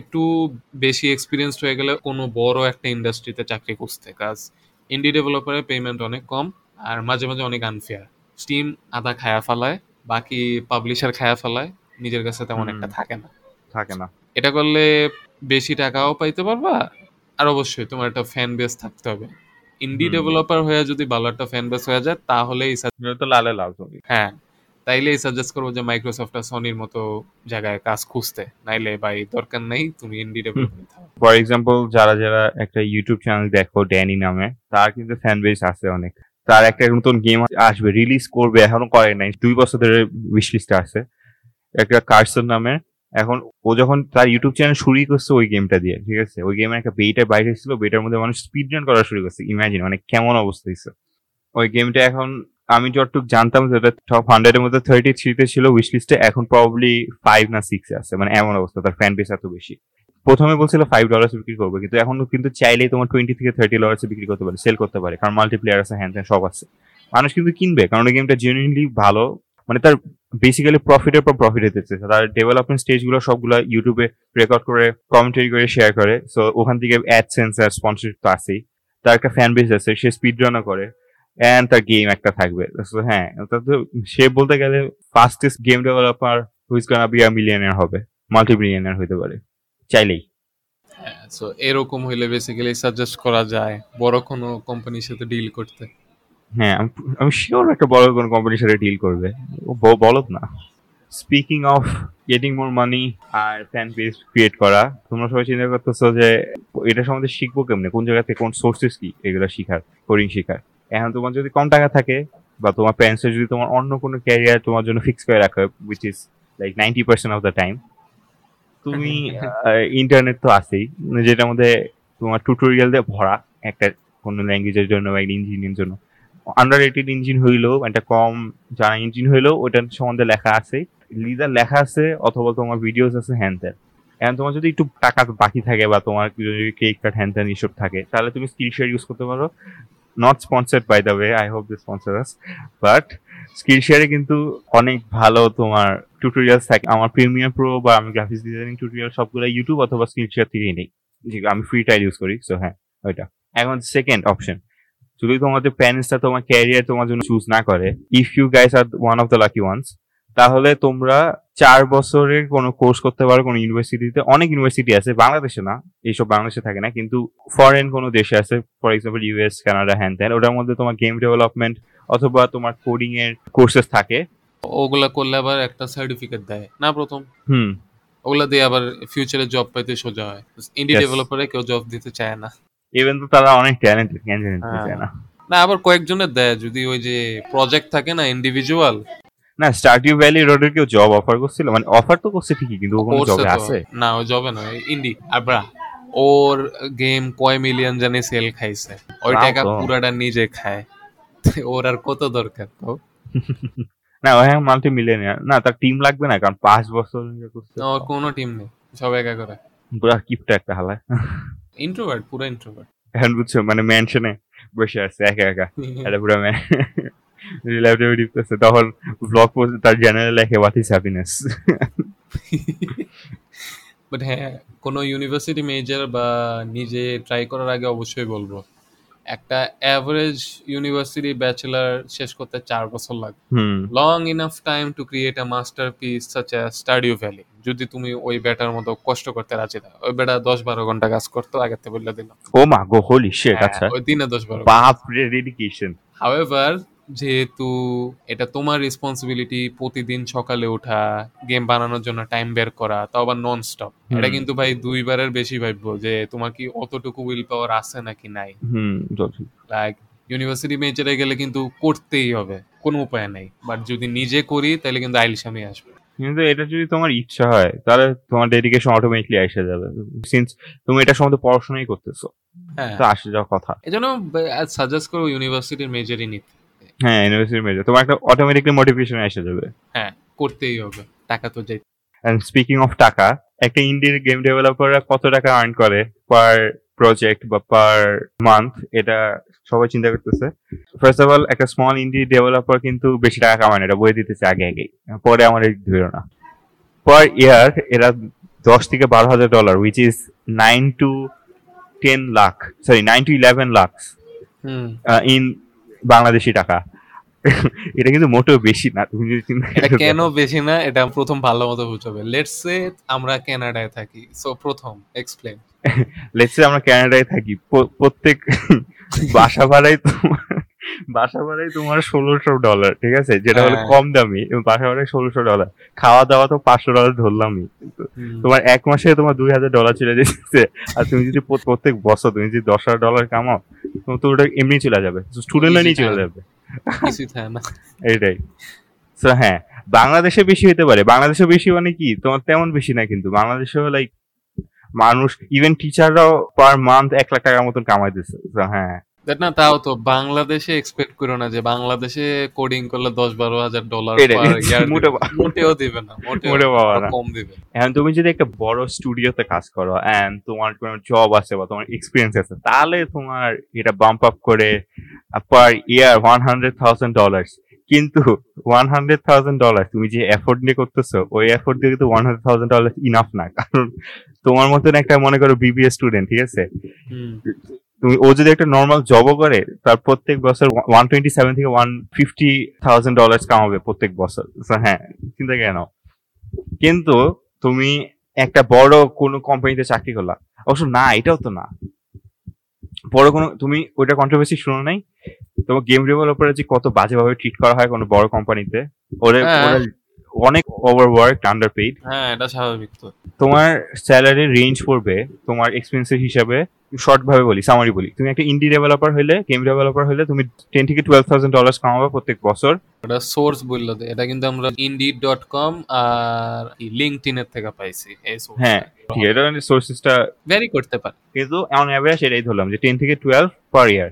[SPEAKER 2] একটু বেশি এক্সপিরিয়েন্সড হয়ে গেলে কোনো বড় একটা ইন্ডাস্ট্রিতে চাকরি খুঁজতে কাজ ইন্ডি ডেভেলপারের পেমেন্ট অনেক কম, আর মাঝে মাঝে অনেক আনফেয়ার স্টিম আধা খায়া ফেলায় বাকি পাবলিশার খায়া ফেলায় নিজের কাছে তেমন একটা থাকে না।
[SPEAKER 1] থাকে না।
[SPEAKER 2] এটা করলে বেশি টাকাও পাইতে পারবা আর অবশ্যই তোমার একটা ফ্যান বেস থাকতে হবে। ইন্ডি ডেভেলপার হয়ে যদি ভালো একটা ফ্যান বেস হয়ে যায় তাহলেই
[SPEAKER 1] এটা তো লালে লাল তুমি
[SPEAKER 2] হ্যাঁ তাইলেই সাজেস্ট করব যে মাইক্রোসফট আর সনির মতো জায়গায় কাজ খুঁজতে। নাইলে ভাই দরকার নেই তুমি ইন্ডি ডেভেলপমেন্ট
[SPEAKER 1] ফর এক্সাম্পল যারা যারা একটা ইউটিউব চ্যানেল দেখো ড্যানি নামে তার কিন্তু ফ্যান বেস আছে অনেক। তার একটা নতুন গেম আসবে রিলিজ করবে, এখনও করে নাই। দুই বছর ধরে উইশ আছে। একটা কার্সন নামে এখন ও যখন তার ইউটিউব চ্যানেল শুরুই করছে, ওই গেমটা দিয়ে, ঠিক আছে? ওই গেমের একটা বেইটা বাইরে ছিল বেটার মধ্যে মানুষ স্পিড রান করা শুরু করছে। ইমাজিন মানে কেমন অবস্থা হয়েছে। ওই গেমটা এখন, আমি যতটুক জানতাম যেটা টপ হান্ড্রেডের মধ্যে থার্টি থ্রিতে ছিল উইশ লিস্টে এখন প্রবলি ফাইভ না সিক্সে আছে মানে এমন অবস্থা, তার ফ্যান বেস এত বেশি। প্রথমে বলছিল ফাইভ ডলার্স বিক্রি করবে কিন্তু এখন কিন্তু চাইলেই তোমার টোয়েন্টি থেকে থার্টি ডলার্সে বিক্রি করতে পারে সেল করতে পারে কারণ মাল্টিপ্লেয়ার আছে হ্যান্ড সব আছে। মানুষ কিন্তু কিনবে কারণ গেমটা জেনুইনলি ভালো মানে তার বেসিক্যালি প্রফিটের পর প্রফিট হতেছে তার ডেভেলপমেন্ট স্টেজগুলো সবগুলো ইউটিউবে রেকর্ড করে কমেন্টারি করে শেয়ার করে সো ওখান থেকে অ্যাড সেন্সার স্পন্সরশিপ তো আছেই। তার একটা ফ্যান বেস আছে সে স্পিড রানও করে অ্যান্ড তার গেম একটা থাকবে। So, হ্যাঁ সে বলতে গেলে fastest game developer who's gonna be millionaire হবে মাল্টি মিলিয়নার হতে পারে। চাইলেই।
[SPEAKER 2] সো এরকম হইলে বেসিক্যালি সাজেস্ট করা যায় বড় কোনো কোম্পানির সাথে ডিল করতে।
[SPEAKER 1] হ্যাঁ আমি আমি শিওর একটা বড় কোনো কোম্পানির সাথে ডিল করবে। বলত না। Speaking of getting more money R fan page create করা তোমরা সবাই চিন্তা করতেছো যে এটা সম্বন্ধে শিখব কেমনে? কোন জায়গা থেকে কোন সোর্সেস কি? এগুলো শিখার কোডিং শিখার। এখন তোমার যদি কম টাকা থাকে বা তোমার প্যারেন্টসের যদি তোমার অন্য কোনো ক্যারিয়ার তোমার জন্য ফিক্স করে রাখে which is like ninety percent of the time তুমি ইন্টারনেট তো আছেই। যেটার মধ্যে তোমার টিউটোরিয়াল দিয়ে ভরা একটা কোনো ল্যাঙ্গুয়েজের জন্য বা একটা ইঞ্জিনিয়ার জন্য। আন্ডার রেটেড ইঞ্জিন হইলেও একটা কম জানা ইঞ্জিন হইলেও ওটার সম্বন্ধে লেখা আছে। লিডার লেখা আছে অথবা তোমার ভিডিওস আছে হ্যান ত্যান এখন তোমার যদি একটু টাকা বাকি থাকে বা তোমার যদি ক্রেডিট কার্ড হ্যান ত্যান এইসব থাকে তাহলে তুমি স্কিল শেয়ার ইউজ করতে পারো। Not sponsored by the way I hope the sponsor but skill শেয়ারে কিন্তু অনেক ভালো তোমার টিউটোরিয়ালস থাকে। আমার প্রিমিয়াম প্রো বা আমি গ্রাফিক্স ডিজাইনিং টিউটোরিয়াল সবগুলো ইউটিউব অথবা স্কিল শেয়ার থেকেই নেই। যে আমি ফ্রি টাইল ইউজ করি সো হ্যাঁ ওইটা। এখন সেকেন্ড অপশন যদি তোমাদের প্যারেন্টসটা তোমার ক্যারিয়ার তোমার জন্য চুজ না করে if you guys are one of the lucky ones তাহলে তোমরা চার বছরের কোনো কোর্স করতে পারো, কোনো ইউনিভার্সিটিতে অনেক ইউনিভার্সিটি আছে, বাংলাদেশে না, এইসব বাংলাদেশে থাকে না, কিন্তু ফরেন কোনো দেশে আছে। ফর এক্সাম্পল ইউএস কানাডা হ্যান ত্যান ওটার মধ্যে তোমার গেম ডেভেলপমেন্ট অথবা তোমার কোডিং এর কোর্সেস থাকে।
[SPEAKER 2] ওগুলা করলে আবার একটা সার্টিফিকেট দেয়। না প্রথম?
[SPEAKER 1] হুম।
[SPEAKER 2] ওগুলা দিয়ে আবার ফিউচারে জব পাইতে সোজা হয়। ইন্ডি. ডেভেলপারে কেউ জব দিতে চায় না।
[SPEAKER 1] ইভেন তো তারা অনেক ট্যালেন্টেড
[SPEAKER 2] হ্যাঁ।
[SPEAKER 1] চায় না।
[SPEAKER 2] না আবার কয়েকজনের দেয়। যদি ওই যে প্রজেক্ট থাকে না ইন্ডিভিজুয়াল
[SPEAKER 1] না স্টার্টিউ ভ্যালি রোডের কেউ জব অফার করছিল? মানে অফার তো করছে ঠিকই কিন্তু ও কোনো জবে আছে।
[SPEAKER 2] না ওই জবে না ইন্ডি আর ব্রা ওর গেম কয় মিলিয়ন জানি সেল খাইছে। ওই টাকা। পুরাটা নিজে খায়। ওর আর কত দরকার তো
[SPEAKER 1] না ও হ্যাঁ মাল্টি মিলিয়নিয়ার না তার টিম লাগবে না কারণ পাঁচ বছর ইয়ে
[SPEAKER 2] ওর কোনো টিম নেই সব একা করে।
[SPEAKER 1] পুরা কিপটা একটা হালায়।
[SPEAKER 2] ইন্ট্রোভার্ট পুরো ইন্ট্রোভার্ট
[SPEAKER 1] এখন বুঝছ মানে ম্যানশনে বসে আছে একা একা। এটা পুরো রিলাইভে দিতেছে। তখন ব্লগ পোস্ট তার জেনারেল লেখে হোয়াট ইজ হ্যাপিনেস
[SPEAKER 2] বাট হ্যাঁ কোনো ইউনিভার্সিটি মেজর বা নিজে ট্রাই করার আগে অবশ্যই বলব। একটা অ্যাভারেজ ইউনিভার্সিটি ব্যাচেলার শেষ করতে চার বছর লাগে।
[SPEAKER 1] হুম।
[SPEAKER 2] Long enough time to create a masterpiece such as Stardew Valley যদি তুমি ওই বেটার মতো কষ্ট করতে রাজি থাকো ওই বেটা দশ বারো ঘণ্টা কাজ করতো আগের থেকে বললে দিলাম
[SPEAKER 1] ও মা গো হোলি শিট আচ্ছা।
[SPEAKER 2] হ্যাঁ, ওই দিনে দশ বারো
[SPEAKER 1] বাপ রে ডেডিকেশন
[SPEAKER 2] হাওয়েভার যেহেতু এটা তোমার রেসপন্সিবিলিটি প্রতিদিন সকালে ওঠা গেম বানানোর জন্য টাইম বের করা তাও আবার নন স্টপ এটা কিন্তু ভাই দুইবারের বেশি ভাববো যে তোমার কি অতটুকু উইল পাওয়ার আছে নাকি নাই। লাইক ইউনিভার্সিটি মেজরে গেলে কিন্তু করতেই হবে কোনো উপায় নাই। বাট যদি নিজে করি তাহলে কিন্তু আইলসামি আসবে।
[SPEAKER 1] কিন্তু এটা যদি তোমার ইচ্ছা হয় তাহলে তোমার ডেডিকেশন অটোমেটিকলি এসে যাবে। সিন্স তুমি এটা সম্বন্ধে পড়াশোনাই করতেছো
[SPEAKER 2] হ্যাঁ।
[SPEAKER 1] তো আসে যাওয়ার কথা।
[SPEAKER 2] এজন্য সাজেস্ট করো ইউনিভার্সিটির মেজরই নিতে।
[SPEAKER 1] হ্যাঁ ইউনিভার্সিটি মেজর তোমার একটা অটোমেটিকলি মোটিভেশন এসে যাবে।
[SPEAKER 2] হ্যাঁ করতেই হবে। টাকা তো যাই
[SPEAKER 1] এন্ড স্পিকিং অফ টাকা একটা ইন্ডিয়ান গেম ডেভেলপাররা কত টাকা আর্ন করে পার প্রজেক্ট বা পার মান্থ এটা সবাই চিন্তা করতেছে। ফার্স্ট অফ অল একটা স্মল ইন্ডি ডেভেলপার কিন্তু বেশি টাকা কামায় না এটা বই দিতেছে আগে আগেই। পরে আমার ধরো না। পার ইয়ার এরা দশ থেকে বারো হাজার dollar which is nine to ten lakh sorry nine to eleven lakh
[SPEAKER 2] hmm.
[SPEAKER 1] In Bangladeshi taka. এটা কিন্তু মোটেও বেশি না তুমি যদি
[SPEAKER 2] এটা কেন বেশি না এটা প্রথম ভালো মতো বুঝাবে লেটস সে আমরা কানাডায় থাকি। সো প্রথম এক্সপ্লেন
[SPEAKER 1] সে আমরা কানাডায় থাকি প্রত্যেক বাসা ভাড়াই তোমার বাসা ভাড়াই তোমার ষোলোশো ডলার ঠিক আছে? যেটা হলো
[SPEAKER 2] হ্যাঁ।
[SPEAKER 1] কম দামি বাসা ভাড়াই ষোলোশো ডলার খাওয়া দাওয়া তো পাঁচশো ডলার ধরলামই। তোমার এক মাসে তোমার দুই হাজার ডলার চলে যাচ্ছে আর তুমি যদি প্রত্যেক বছর তুমি যদি দশ হাজার ডলার কামাও তোমার তো ওটা এমনি চলে যাবে। স্টুডেন্ট
[SPEAKER 2] Easy
[SPEAKER 1] লোনই চলে যাবে। তো হ্যাঁ বাংলাদেশে বেশি হতে পারে। বাংলাদেশে বেশি মানে কি? তোমার তেমন বেশি না কিন্তু। বাংলাদেশে লাইক মানুষ ইভেন টিচাররাও পার মান্থ এক লাখ টাকার মতন কামাইতেছে। তো হ্যাঁ।
[SPEAKER 2] দেখ না তাও তো বাংলাদেশে এক্সপেক্ট করো না যে বাংলাদেশে কোডিং করলে দশ বারো হাজার ডলার
[SPEAKER 1] মোটেও
[SPEAKER 2] দিবে। না মোটেও। কম দিবে।
[SPEAKER 1] এখন তুমি যদি একটা বড় স্টুডিওতে কাজ করো এন্ড তোমার কোনো জব আছে বা তোমার এক্সপিরিয়েন্স আছে তাহলে তোমার এটা বাম্প আপ করে per year one hundred thousand dollar কিন্তু ওয়ান হান্ড্রেড থাউজেন্ড ডলার তুমি যে এফোর্ট নিয়ে করতেছো ওই এফোর্ট দিয়ে কিন্তু one hundred thousand dollar enough না। কারণ তোমার মতন একটা মনে করো বিবিএ স্টুডেন্ট ঠিক আছে? তুমি ও যদি একটা নর্মাল জবও করে তার প্রত্যেক বছর ওয়ান টোয়েন্টি সেভেন থেকে ওয়ান ফিফটি থাউজেন্ড ডলার কামাবে প্রত্যেক বছর। হ্যাঁ চিন্তা কেন কিন্তু তুমি একটা বড় কোনো কোম্পানিতে চাকরি করলা। অবশ্য না এটাও তো না। বড় কোনো তুমি ওইটা কন্ট্রোভার্সি শুনো নাই? তোমার গেম ডেভেলপারে যে কত বাজেভাবে ট্রিট করা হয় কোনো বড় কোম্পানিতে ওরা
[SPEAKER 2] হ্যাঁ।
[SPEAKER 1] ওরা অনেক ওভারওয়ার্ক আন্ডার পেইড
[SPEAKER 2] হ্যাঁ এটা স্বাভাবিক তো।
[SPEAKER 1] তোমার স্যালারি রেঞ্জ পড়বে তোমার এক্সপেন্সের হিসাবে শর্ট ভাবে বলি সামারি বলি। তুমি একটা ইন্ডি ডেভেলপার হলে গেম ডেভেলপার হলে তুমি টেন থেকে টুয়েলভ থাউজেন্ড ডলার কামাবে প্রত্যেক বছর।
[SPEAKER 2] এটা সোর্স বলল এটা কিন্তু আমরা ইন্ডি ডট কম আর লিঙ্কড এর থেকে পাইছি এই সোর্স
[SPEAKER 1] হ্যাঁ ঠিক এটা সোর্সেসটা
[SPEAKER 2] ভ্যারি করতে পারে।
[SPEAKER 1] কিন্তু অন অ্যাভারেজ এটাই ধরলাম যে টেন থেকে টুয়েলভ পার ইয়ার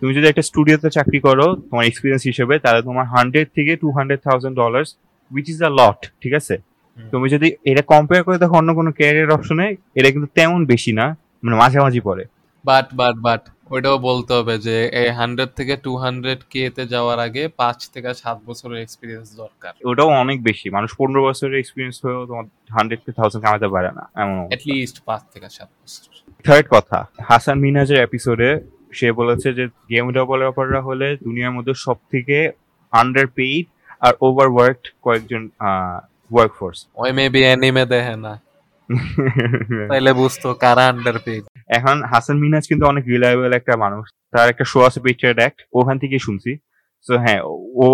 [SPEAKER 1] তুমি যদি একটা স্টুডিওতে চাকরি করো তোমার এক্সপিরিয়েন্স হিসেবে তাহলে তোমার হান্ড্রেড থেকে two hundred thousand dollar which is a lot ঠিক আছে? তুমি যদি এটা কম্পেয়ার করে দেখো অন্য কোনো ক্যারিয়ার অপশনে এটা কিন্তু তেমন বেশি না মানে মাঝামাঝি পড়ে।
[SPEAKER 2] বাট বাট বাট ওইটাও বলতে হবে যে এই হান্ড্রেড থেকে টু হান্ড্রেড কে তে যাওয়ার আগে পাঁচ থেকে সাত বছরের এক্সপিরিয়েন্স দরকার।
[SPEAKER 1] ওটাও অনেক বেশি মানুষ পনেরো বছরের এক্সপিরিয়েন্স হয়েও তোমার হান্ড্রেড থাউজেন্ড কামাতে পারে না এমন
[SPEAKER 2] অ্যাটলিস্ট পাঁচ থেকে সাত বছর।
[SPEAKER 1] থার্ড কথা হাসান মিনাজের এপিসোডে সে বলেছে যে গেম ডেভেলপাররা হলে দুনিয়ার মধ্যে সব থেকে আন্ডার পেইড আর ওভার ওয়ার্কড কয়েকজন ওয়ার্ক ফোর্স
[SPEAKER 2] ওই মেবি অ্যানিমে দেখে না। তাইলে বুঝতো কারা আন্ডার পেড
[SPEAKER 1] এখন হাসান মিনাজ কিন্তু অনেক রিলায়েবল একটা মানুষ। তার একটা শো আছে পিকচার অ্যাক্ট ওখান থেকে শুনছি। তো হ্যাঁ ও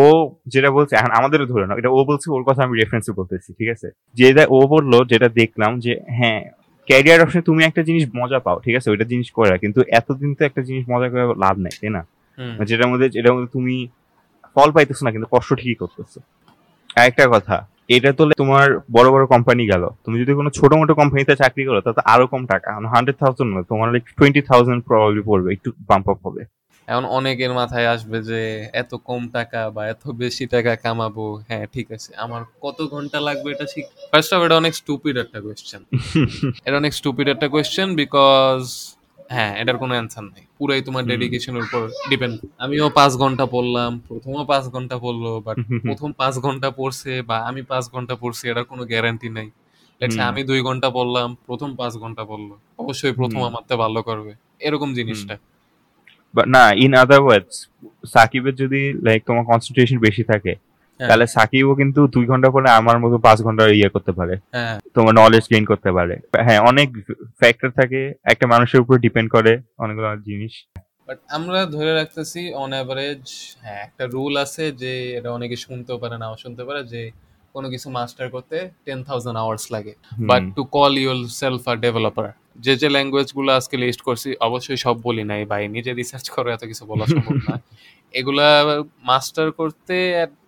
[SPEAKER 1] যেটা বলছে এখন আমাদেরও ধরে না এটা ও বলছে ওর কথা আমি রেফারেন্সে বলতেছি ঠিক আছে? যেটা ও বলল যেটা দেখলাম যে হ্যাঁ ক্যারিয়ার অপশনে তুমি একটা জিনিস মজা পাও ঠিক আছে? ওইটা জিনিস করে কিন্তু এতদিন তো একটা জিনিস মজা করে লাভ নাই তাই না? যেটার মধ্যে যেটার মধ্যে তুমি ফল পাইতেছো না কিন্তু কষ্ট ঠিকই করতেছে। আরেকটা কথা এটা তো তোমার বড় বড় কোম্পানি গেল। তুমি যদি কোনো ছোট মোটো কোম্পানিতে চাকরি করো তাতে আরও কম টাকা। হান্ড্রেড থাউজেন্ড নয় তোমার লাইক টোয়েন্টি থাউজেন্ড প্রবাবলি পড়বে একটু বাম্প আপ হবে।
[SPEAKER 2] এখন অনেকের মাথায় আসবে যে এত কম টাকা বা এত বেশি টাকা কামাবো হ্যাঁ ঠিক আছে আমার কত ঘণ্টা লাগবে এটা ঠিক ফার্স্ট অফ এটা অনেক স্টুপিড একটা কোয়েশ্চেন এটা অনেক স্টুপিড একটা কোয়েশ্চেন বিকজ হ্যাঁ এটার কোনো অ্যান্সার নেই পুরাই তোমার। ডেডিকেশনের উপর ডিপেন্ড আমিও পাঁচ ঘণ্টা পড়লাম প্রথমও পাঁচ ঘণ্টা পড়ল বাট প্রথম পাঁচ ঘণ্টা পড়ছে বা আমি পাঁচ ঘণ্টা পড়ছি এটার কোনো গ্যারান্টি নাই। আমি দুই ঘণ্টা পড়লাম প্রথম পাঁচ ঘণ্টা পড়ল অবশ্যই প্রথম
[SPEAKER 1] হুম।
[SPEAKER 2] আমারতে ভালো করবে এরকম জিনিসটা
[SPEAKER 1] না ইন আদার ওয়ার্ডস সাকিবের যদি লাইক তোমার কনসেন্ট্রেশন বেশি থাকে। তাহলে সাকিবও কিন্তু দুই ঘণ্টা পরে আমার মতো পাঁচ ঘণ্টা ইয়ে করতে পারে।
[SPEAKER 2] হ্যাঁ।
[SPEAKER 1] তোমার নলেজ গেইন করতে পারে। হ্যাঁ অনেক ফ্যাক্টর থাকে। একটা মানুষের উপর ডিপেন্ড করে অনেকগুলো জিনিস।
[SPEAKER 2] বাট আমরা ধরে রাখতেছি অন অ্যাভারেজ হ্যাঁ একটা রুল আছে যে এটা অনেকে শুনতেও পারে নাও শুনতে পারে যে কোনো কিছু মাস্টার করতে টেন থাউজেন্ড আওয়ার্স লাগে। But to call yourself আর ডেভেলপার যে যে ল্যাঙ্গুয়েজগুলো আজকে লিস্ট করছি অবশ্যই সব বলি নাই ভাই নিজে রিসার্চ করো এত কিছু বলা সম্ভব না। এগুলা মাস্টার করতে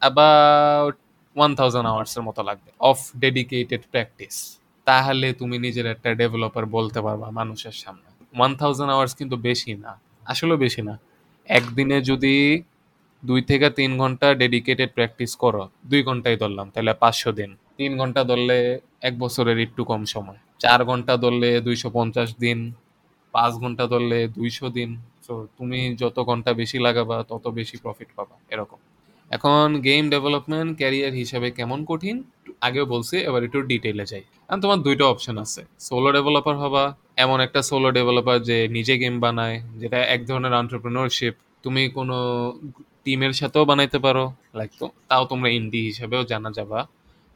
[SPEAKER 2] অ্যাবাউট ওয়ান থাউজেন্ড আওয়ার্স এর মতো লাগবে অফ ডেডিকেটেড প্র্যাকটিস তাহলে তুমি নিজের একটা ডেভেলপার বলতে পারবা মানুষের সামনে। ওয়ান থাউজেন্ড আওয়ার্স কিন্তু বেশি না আসলে বেশি না। একদিনে যদি দুই থেকে তিন ঘণ্টা ডেডিকেটেড প্র্যাকটিস করো, দুই ঘন্টাই ধরলাম, তাহলে পাঁচশো দিন। তিন ঘণ্টা ধরলে এক বছরের একটু কম সময়। চার ঘণ্টা ধরলে দুইশো পঞ্চাশ দিন, পাঁচ ঘণ্টা ধরলে দুইশো দিন। তো তুমি যত ঘণ্টা বেশি লাগাবা, তত বেশি প্রফিট পাবা, এরকম। এখন গেম ডেভেলপমেন্ট ক্যারিয়ার হিসাবে কেমন কঠিন? আগেও বলছি, এবার একটু ডিটেইলে যাই। কারণ তোমার দুইটা অপশন আছে। সোলো ডেভেলপার হবা, এমন একটা সোলো ডেভেলপার যে নিজে গেম বানায়, যেটা এক ধরনের এন্টারপ্রেনারশিপ তুমি কোনো টিমের সাথেও বানাইতে পারো লাইক তো, তাও তোমরা ইন্ডি হিসাবেও জানা যাবা।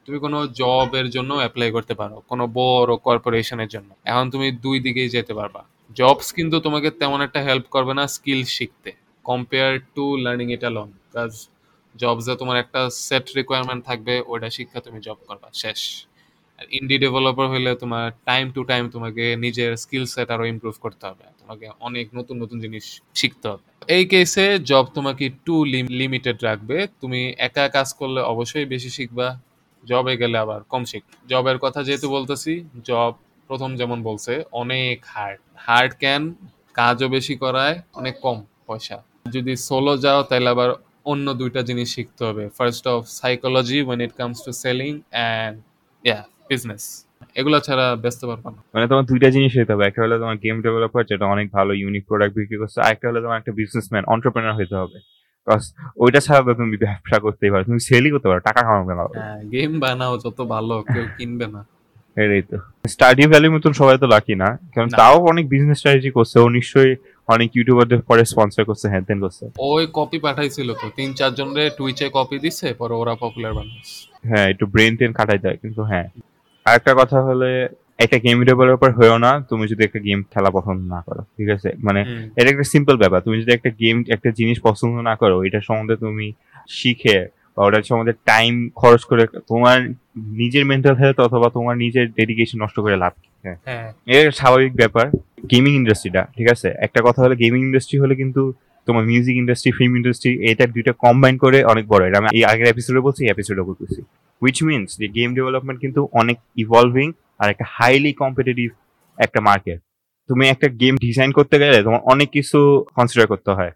[SPEAKER 2] তুমি কোনো জবের জন্য অ্যাপ্লাই করতে পারো, কোনো বড় কর্পোরেশনের জন্য। এখন তুমি দুই দিকেই যেতে পারবা। জবস কিন্তু তোমাকে তেমন একটা হেল্প করবে না স্কিল শিখতে কম্পেয়ার টু লার্নিং এটা লং কাজ জবসে তোমার একটা সেট রিকোয়ারমেন্ট থাকবে, ওইটা শিক্ষা তুমি জব করবা, শেষ। আর ইন্ডি ডেভেলপার হলে তোমার টাইম টু টাইম তোমাকে নিজের স্কিল সেট আরও ইমপ্রুভ করতে হবে, তোমাকে অনেক নতুন নতুন জিনিস শিখতে হবে। এই কেসে জব তোমাকে একটু লিমিটেড রাখবে, তুমি একা কাজ করলে অবশ্যই বেশি শিখবা জবে গেলে আবার কম শিখ জবের কথা যেহেতু বলতেছি জব প্রথম যেমন বলছে অনেক হার্ড হার্ড ক্যান কাজও বেশি করায় অনেক কম পয়সা। যদি সোলো যাও তাহলে আবার অন্য দুইটা জিনিস শিখতে হবে। First of psychology when it comes to selling and yeah business এগুলো ছাড়া ব্যস্ত পারব না।
[SPEAKER 1] মানে তোমার দুইটা জিনিস হতে হবে। একটা হলো তোমার গেম ডেভেলপার যেটা অনেক ভালো ইউনিক প্রোডাক্ট বিক্রি করছে। আরেকটা হলো তোমার একটা বিজনেসম্যান অন্টারপ্রেনার হতে হবে। Because ওইটা ছাড়া তো তুমি ব্যবসা করতেই পারো। তুমি সেলই করতে পারো টাকা কামাবে না।
[SPEAKER 2] গেম বানাও যত ভালো কেউ কিনবে না।
[SPEAKER 1] এটাই তো। স্টাডি ভ্যালির মতন সবাই তো লাকি না। কারণ তাও অনেক বিজনেস স্ট্র্যাটেজি করছে। ও নিশ্চয়ই অনেক ইউটিউবারদের পরে স্পন্সর করছে হ্যান ত্যান করছে।
[SPEAKER 2] ওই কপি পাঠাইছিল তো। তিন চার চারজনের টুইচে কপি দিছে পরে ওরা পপুলার বানাইছে।
[SPEAKER 1] হ্যাঁ একটু ব্রেন টেন কাটাই যায় কিন্তু হ্যাঁ। আরেকটা কথা হলে একটা গেম ডেভেলপার হয়েও না তুমি যদি একটা গেম খেলা পছন্দ না করো ঠিক আছে? মানে এটা একটা সিম্পল ব্যাপার। তুমি যদি একটা গেম একটা জিনিস পছন্দ না করো এটা সম্বন্ধে তুমি শিখে বা ওটার সম্বন্ধে টাইম খরচ করে তোমার নিজের মেন্টাল হেলথ অথবা তোমার নিজের ডেডিকেশন নষ্ট করে লাভ হ্যাঁ।
[SPEAKER 2] হ্যাঁ।
[SPEAKER 1] এর স্বাভাবিক ব্যাপার গেমিং ইন্ডাস্ট্রিটা ঠিক আছে? একটা কথা হলো গেমিং ইন্ডাস্ট্রি হলে কিন্তু তোমার মিউজিক ইন্ডাস্ট্রি ফিল্ম ইন্ডাস্ট্রি এটা দুইটা কম্বাইন করে অনেক বড়। এটা আমি এই আগের এপিসোডে বলছি এপিসোডে বলতেছি। উইচ মিনস যে গেম ডেভেলপমেন্ট কিন্তু অনেক ইভলভিং আর একটা হাইলি কম্পিটিটিভ একটা মার্কেট তুমি একটা গেম ডিজাইন করতে গেলে তোমার অনেক কিছু কনসিডার করতে হয়।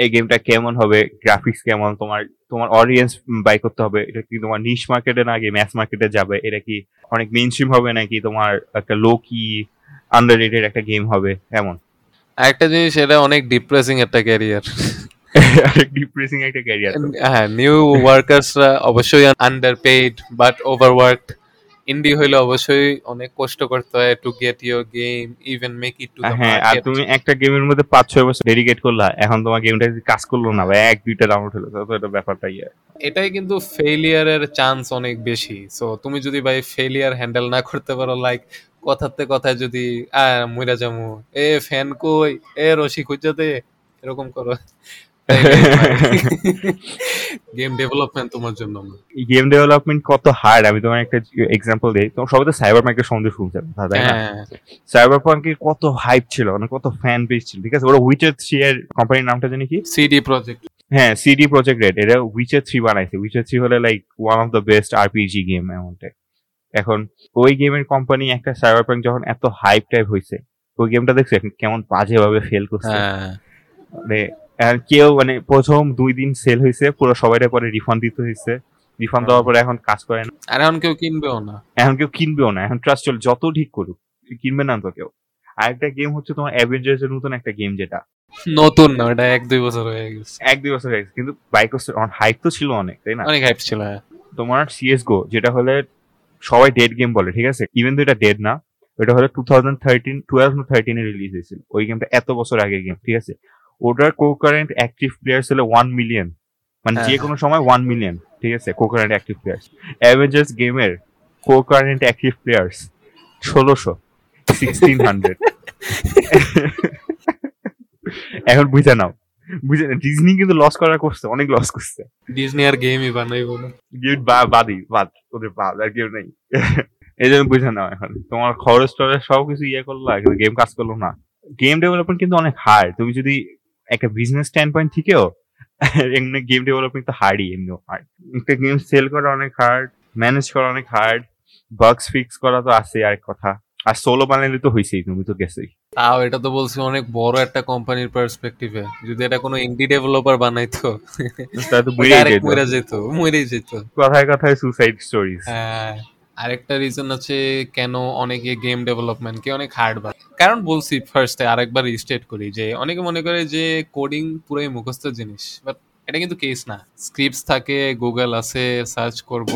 [SPEAKER 1] এই গেমটা কেমন হবে গ্রাফিক্স কেমন তোমার তোমার অডিয়েন্স বাই করতে হবে এটা কি তোমার নিশ মার্কেটে না গিয়ে ম্যাস মার্কেটে যাবে এটা কি অনেক মেইন স্ট্রিম হবে নাকি তোমার একটা লো কি আন্ডার একটা গেম হবে এমন?
[SPEAKER 2] আরেকটা জিনিস এটা অনেক ডিপ্রেসিং একটা ক্যারিয়ার
[SPEAKER 1] ডিপ্রেসিং একটা ক্যারিয়ার
[SPEAKER 2] হ্যাঁ নিউ ওয়ার্কার্সরা অবশ্যই under paid but overworked indie হইলে অবশ্যই অনেক কষ্ট করতে হয় to get your game even make it to
[SPEAKER 1] হ্যাঁ আর তুমি একটা গেমের মধ্যে পাঁচ ছয় বছর ডেডিকেট করলা এখন তোমার গেমটা কাজ করল না বা এক দুইটা ডাউনলোড হলো তো এটা ব্যাপারটা ইয়ে।
[SPEAKER 2] এটাই কিন্তু ফেলিয়ারের চান্স অনেক বেশি। সো তুমি যদি ভাই ফেলিয়ার হ্যান্ডেল না করতে পারো লাইক কথাতে কথায় যদি আহ মইরা যামু এ ফ্যান কই? এ রশি খুঁজাতে এরকম করো। গেম ডেভেলপমেন্ট তোমার জন্য না।
[SPEAKER 1] গেম ডেভেলপমেন্ট কত হার্ড আমি তোমার একটা এক্সাম্পল দিই। তোমার সবাই তো সাইবার প্যাঙ্কের সম্বন্ধে শুনছেন তাই না?
[SPEAKER 2] হ্যাঁ।
[SPEAKER 1] সাইবার প্যাঙ্কের কত হাইপ ছিল মানে কত ফ্যান বেস ছিল ঠিক আছে? ওরা উইচার থ্রি এর কোম্পানির নামটা জানি কি?
[SPEAKER 2] সিডি প্রজেক্ট
[SPEAKER 1] হ্যাঁ সিডি প্রজেক্ট রেড এটা উইচার থ্রি বানাইছে। উইচার থ্রি হলে like one of the best RPG game এমনটাই এখন ওই গেমের কোম্পানি একটা সাইবার প্যাঙ্ক যখন এত হাইপ টাইপ হয়েছে ওই গেমটা দেখছে কেমন বাজে ভাবে ফেল করছে?
[SPEAKER 2] হ্যাঁ।
[SPEAKER 1] মানে আর কেউ মানে প্রথম দুই দিন সেল হয়েছে পুরো সবাইটা পরে রিফান্ড দিতে হয়েছে। রিফান্ড দেওয়ার পরে এখন কাজ করে না।
[SPEAKER 2] আর এখন কেউ কিনবেও না।
[SPEAKER 1] এখন কেউ কিনবেও না। এখন ট্রাস্ট চল যত ঠিক করুক কিনবে না তো কেউ। আরেকটা গেম হচ্ছে তোমার অ্যাভেঞ্জার্স এর নতুন একটা গেম যেটা।
[SPEAKER 2] নতুন না ওটা এক দুই বছর হয়ে গেছে।
[SPEAKER 1] এক দুই বছর হয়ে গেছে কিন্তু বাইক হাইপ তো ছিল অনেক তাই না?
[SPEAKER 2] অনেক হাইপ ছিল হ্যাঁ।
[SPEAKER 1] তোমার সিএস গো যেটা হলে সবাই ডেড গেম বলে ঠিক আছে? ইভেন তো এটা ডেড না ওটা হলো টু থাউজেন্ড থার্টিন টুয়েলভ থার্টিনে রিলিজ হয়েছিল। ওই গেমটা এত বছর আগে গেম ঠিক আছে? ওটার কোকারেন্ট অ্যাক্টিভ প্লেয়ার ছিল ওয়ান মিলিয়ন মানে
[SPEAKER 2] হ্যাঁ,
[SPEAKER 1] যে কোনো সময় ওয়ান মিলিয়ন ঠিক আছে? কোকারেন্ট অ্যাক্টিভ প্লেয়ার্স অ্যাভেঞ্জার্স গেমের কোকারেন্ট অ্যাক্টিভ প্লেয়ার্স ষোলোশো সিক্সটিন হান্ড্রেড এখন বুঝে নাও। বুঝে না ডিজনি কিন্তু লস করা করছে অনেক লস করছে।
[SPEAKER 2] ডিজনি আর গেমই বানাইবো না
[SPEAKER 1] গেম বাদই বাদ ওদের বাদ আর কেউ নেই। এই জন্য বুঝে নাও এখন। তোমার খরচ টরচ সব কিছু ইয়ে করল গেম কাজ করল না। গেম ডেভেলপমেন্ট কিন্তু অনেক হার্ড তুমি যদি একটা বিজনেস স্ট্যান্ড পয়েন্ট থেকেও এমনি গেম ডেভেলপমেন্ট তো হার্ডই এমনিও হার্ড একটা গেম সেল করা অনেক হার্ড ম্যানেজ করা অনেক হার্ড বাগস ফিক্স করা তো আছে আরেক কথা। আর সোলো বানাইলে তো হয়েছেই তুমি তো গেছেই।
[SPEAKER 2] তাও এটা তো বলছি অনেক বড় একটা কোম্পানির পার্সপেক্টিভে যদি এটা কোনো ইন্ডি ডেভেলপার বানাইতো
[SPEAKER 1] তাহলে তো
[SPEAKER 2] আরেক
[SPEAKER 1] যেত।
[SPEAKER 2] মরে যেত যেত।
[SPEAKER 1] কথায় কথায় সুসাইড স্টোরিজ
[SPEAKER 2] হ্যাঁ। আরেকটা রিজন আছে কেন অনেকে গেম ডেভেলপমেন্টকে অনেক হার্ড বানায় কারণ বলছি ফার্স্টে আরেকবার রিস্টেট করি যে অনেকে মনে করে যে কোডিং পুরোই মুখস্থ জিনিস বাট এটা কিন্তু কেস না। স্ক্রিপ্টস থাকে গুগল আছে সার্চ করব।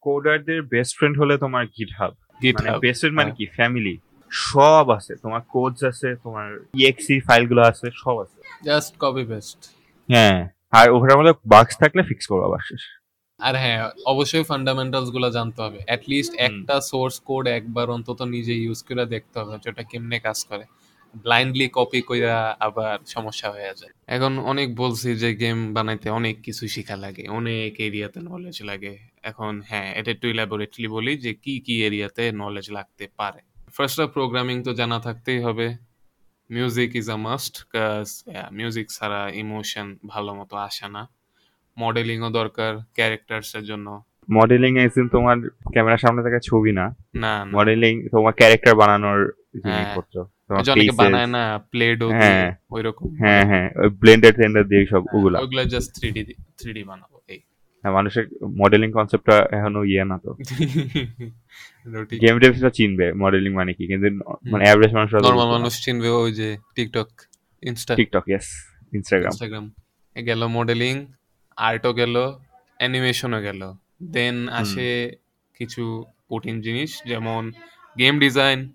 [SPEAKER 1] কোডারদের বেস্ট ফ্রেন্ড হলে তোমার গিট হাব
[SPEAKER 2] গিট
[SPEAKER 1] মানে বেস্ট ফ্রেন্ড মানে কি? ফ্যামিলি সব আছে। তোমার কোডস আছে তোমার ইএক্সি ফাইলগুলো আছে সব আছে।
[SPEAKER 2] জাস্ট কপি পেস্ট
[SPEAKER 1] হ্যাঁ। আর ওখানে মধ্যে বাগস থাকলে ফিক্স করব আবার শেষ।
[SPEAKER 2] আর হ্যাঁ অবশ্যই ফান্ডামেন্টালসগুলো জানতে হবে। লিস্ট
[SPEAKER 1] হুম।
[SPEAKER 2] একটা সোর্স কোড একবার অন্তত নিজে ইউজ করে দেখতে হবে যেটা কেমনে কাজ করে। ব্লাইন্ডলি কপি কইরা আবার সমস্যা হয়ে যায়। এখন অনেক বলছি যে গেম বানাইতে অনেক কিছু শেখা লাগে অনেক এরিয়াতে নলেজ লাগে। এখন হ্যাঁ এটা একটু ইলাবোরেটলি বলি যে কি কি এরিয়াতে নলেজ লাগতে পারে। ফার্স্ট অফ প্রোগ্রামিং তো জানা থাকতেই হবে। মিউজিক ইজ আ মাস্ট কাজ মিউজিক ছাড়া ইমোশন ভালো মতো আসে না। মডেলিংও দরকার ক্যারেক্টার্স এর জন্য
[SPEAKER 1] মডেলিং এসিন তোমার ক্যামেরার সামনে থাকা ছবি না।
[SPEAKER 2] না
[SPEAKER 1] মডেলিং তোমার ক্যারেক্টার বানানোর
[SPEAKER 2] হ্যাঁ।
[SPEAKER 1] জিনিসপত্র
[SPEAKER 2] বানায় না প্লে
[SPEAKER 1] হ্যাঁ।
[SPEAKER 2] ওইরকম।
[SPEAKER 1] হ্যাঁ হ্যাঁ ওই ব্লেন্ডার টেন্ডার দিয়ে সব
[SPEAKER 2] হ্যাঁ,
[SPEAKER 1] ওগুলা।
[SPEAKER 2] Just three D three D বানাবো এই।
[SPEAKER 1] মানুষের মডেলিং কনসেপ্টটা এখনও ইয়ে না তো। গেম ডেভসরা চিনবে মডেলিং মানে কি কিন্তু মানে অ্যাভারেজ মানুষ
[SPEAKER 2] নর্মাল মানুষ চিনবে ওই যে TikTok Insta
[SPEAKER 1] TikTok yes Instagram
[SPEAKER 2] Instagram গেল মডেলিং আর্টও গেল অ্যানিমেশনও গেল। দেন আসে কিছু কঠিন জিনিস যেমন গেম ডিজাইন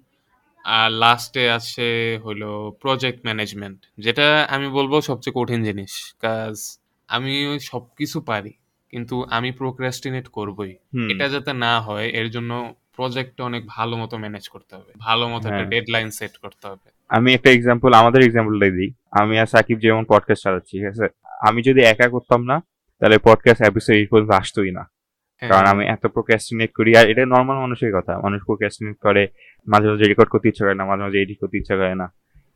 [SPEAKER 2] আর লাস্টে আসে হলো প্রজেক্ট ম্যানেজমেন্ট যেটা আমি বলব সবচেয়ে কঠিন জিনিস। কাজ আমি সব কিছু পারি কিন্তু আমি প্রোক্রাস্টিনেট করবই। এটা যাতে না হয় এর জন্য প্রজেক্টটা অনেক ভালো মতো ম্যানেজ করতে হবে। ভালো মতো একটা
[SPEAKER 1] হ্যাঁ।
[SPEAKER 2] ডেডলাইন সেট করতে হবে।
[SPEAKER 1] আমি একটা এক্সাম্পল আমাদের এক্সাম্পলটাই দিই। আমি আর সাকিব যেমন পডকাস্ট চালাচ্ছি ঠিক আছে? আমি যদি একা করতাম না তাহলে পডকাস্ট এপিসোড এই পর্যন্ত আসতোই না।
[SPEAKER 2] হ্যাঁ,
[SPEAKER 1] কারণ আমি এত প্রোক্রাস্টিনেট করি আর এটা নর্মাল মানুষের কথা। মানুষ প্রোক্রাস্টিনেট করে মাঝে মাঝে রেকর্ড করতে ইচ্ছা করে না মাঝে মাঝে এডিট করতে ইচ্ছা করে না।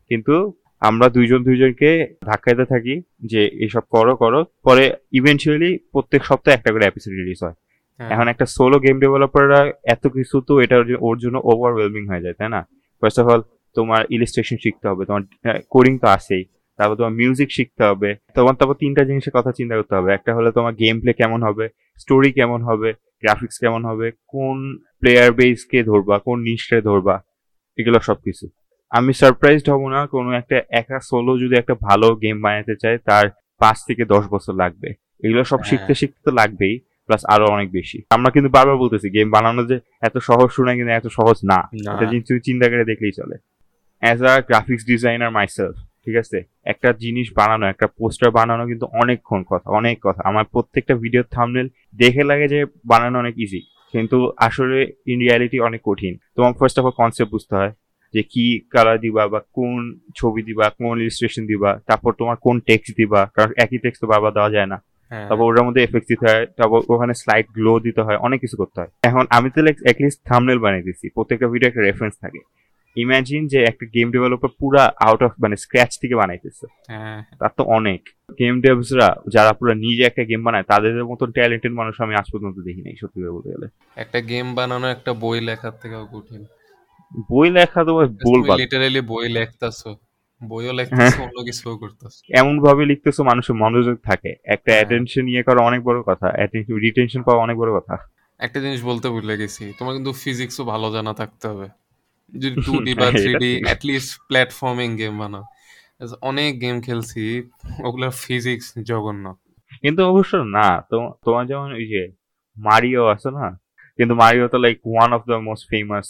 [SPEAKER 1] কিন্তু আমরা দুইজন দুইজনকে ধাক্কাইতে থাকি যে এইসব করো করো। পরে ইভেনচুয়ালি প্রত্যেক সপ্তাহে একটা করে এপিসোড রিলিজ হয়।
[SPEAKER 2] হ্যাঁ।
[SPEAKER 1] এখন একটা সোলো গেম ডেভেলপাররা এত কিছু তো এটা ওর জন্য ওভারওয়েলমিং হয়ে যায় তাই না? ফার্স্ট অফ অল তোমার ইলিস্ট্রেশন শিখতে হবে তোমার কোডিং তো আছেই। তারপর তোমার মিউজিক শিখতে হবে। তোমার তারপর তিনটা জিনিসের কথা চিন্তা করতে হবে। একটা হলো তোমার গেম প্লে কেমন হবে স্টোরি কেমন হবে গ্রাফিক্স কেমন হবে কোন প্লেয়ার বেস কে ধরবা কোন নিশকে ধরবা এগুলো সবকিছু। আমি সারপ্রাইজড হব না কোনো একটা একা সোলো যদি একটা ভালো গেম বানাতে চায় তার পাঁচ থেকে দশ বছর লাগবে। এগুলো সব
[SPEAKER 2] হ্যাঁ।
[SPEAKER 1] শিখতে শিখতে তো লাগবেই প্লাস আরও অনেক বেশি। আমরা কিন্তু বারবার বলতেছি গেম বানানো যে এত সহজ শোনায় কিন্তু এত সহজ না।
[SPEAKER 2] না।
[SPEAKER 1] এটা জিনিস তুমি চিন্তা করে দেখলেই চলে। As a graphics designer myself ঠিক আছে? একটা জিনিস বানানো একটা পোস্টার বানানো কিন্তু অনেকক্ষণ কথা অনেক কথা। আমার প্রত্যেকটা ভিডিওর থামনেল দেখে লাগে যে বানানো অনেক ইজি কিন্তু আসলে ইন রিয়ালিটি অনেক কঠিন। তোমার ফার্স্ট অফ অল কনসেপ্ট বুঝতে হয় যে কি কালার দিবা বা কোন ছবি দিবা কোন ইলিস্ট্রেশন দিবা তারপর তোমার কোন টেক্সট দিবা কারণ একই টেক্সট তো বারবার দেওয়া যায় না।
[SPEAKER 2] হ্যাঁ।
[SPEAKER 1] তারপর ওটার মধ্যে এফেক্ট দিতে হয় তারপর ওখানে স্লাইড গ্লো দিতে হয় অনেক কিছু করতে হয়। এখন আমি তো লাইক অ্যাটলিস্ট থামনেল বানিয়ে দিচ্ছি প্রত্যেকটা ভিডিও একটা রেফারেন্স থাকে। ইমাজিন যে একটা গেম ডেভেলপার পুরা আউট অফ মানে স্ক্র্যাচ থেকে বানাইতেছে।
[SPEAKER 2] হ্যাঁ।
[SPEAKER 1] তার তো অনেক। গেম ডেভসরা যারা পুরো নিজে একটা গেম বানায় তাদের মতন ট্যালেন্টেড মানুষ আমি আজ পর্যন্ত দেখি নাই সত্যি করে বলতে গেলে।
[SPEAKER 2] একটা গেম বানানো একটা বই লেখার থেকেও কঠিন।
[SPEAKER 1] বই লেখা তো বলবা
[SPEAKER 2] লিটারালি বই লেখতাছো। বইও লেখতাছো অন্য কিছুও করতেছো।
[SPEAKER 1] এমন ভাবে লিখতেছো মানুষের মনোযোগ থাকে। একটা। অ্যাটেনশন ইয়ে করা অনেক বড় কথা। রিটেনশন পাওয়া অনেক বড় কথা।
[SPEAKER 2] একটা জিনিস বলতে ভুলে গেছি। তোমার কিন্তু ফিজিক্সও ভালো জানা থাকতে হবে। যদি টু ডি বা three D at least platforming game বানাও। অনেক গেম খেলছি ওগুলোর ফিজিক্স জঘন্য।
[SPEAKER 1] কিন্তু অবশ্য না তোমার যেমন ওই যে মারিও আছে না কিন্তু মারিও তো like one of the most famous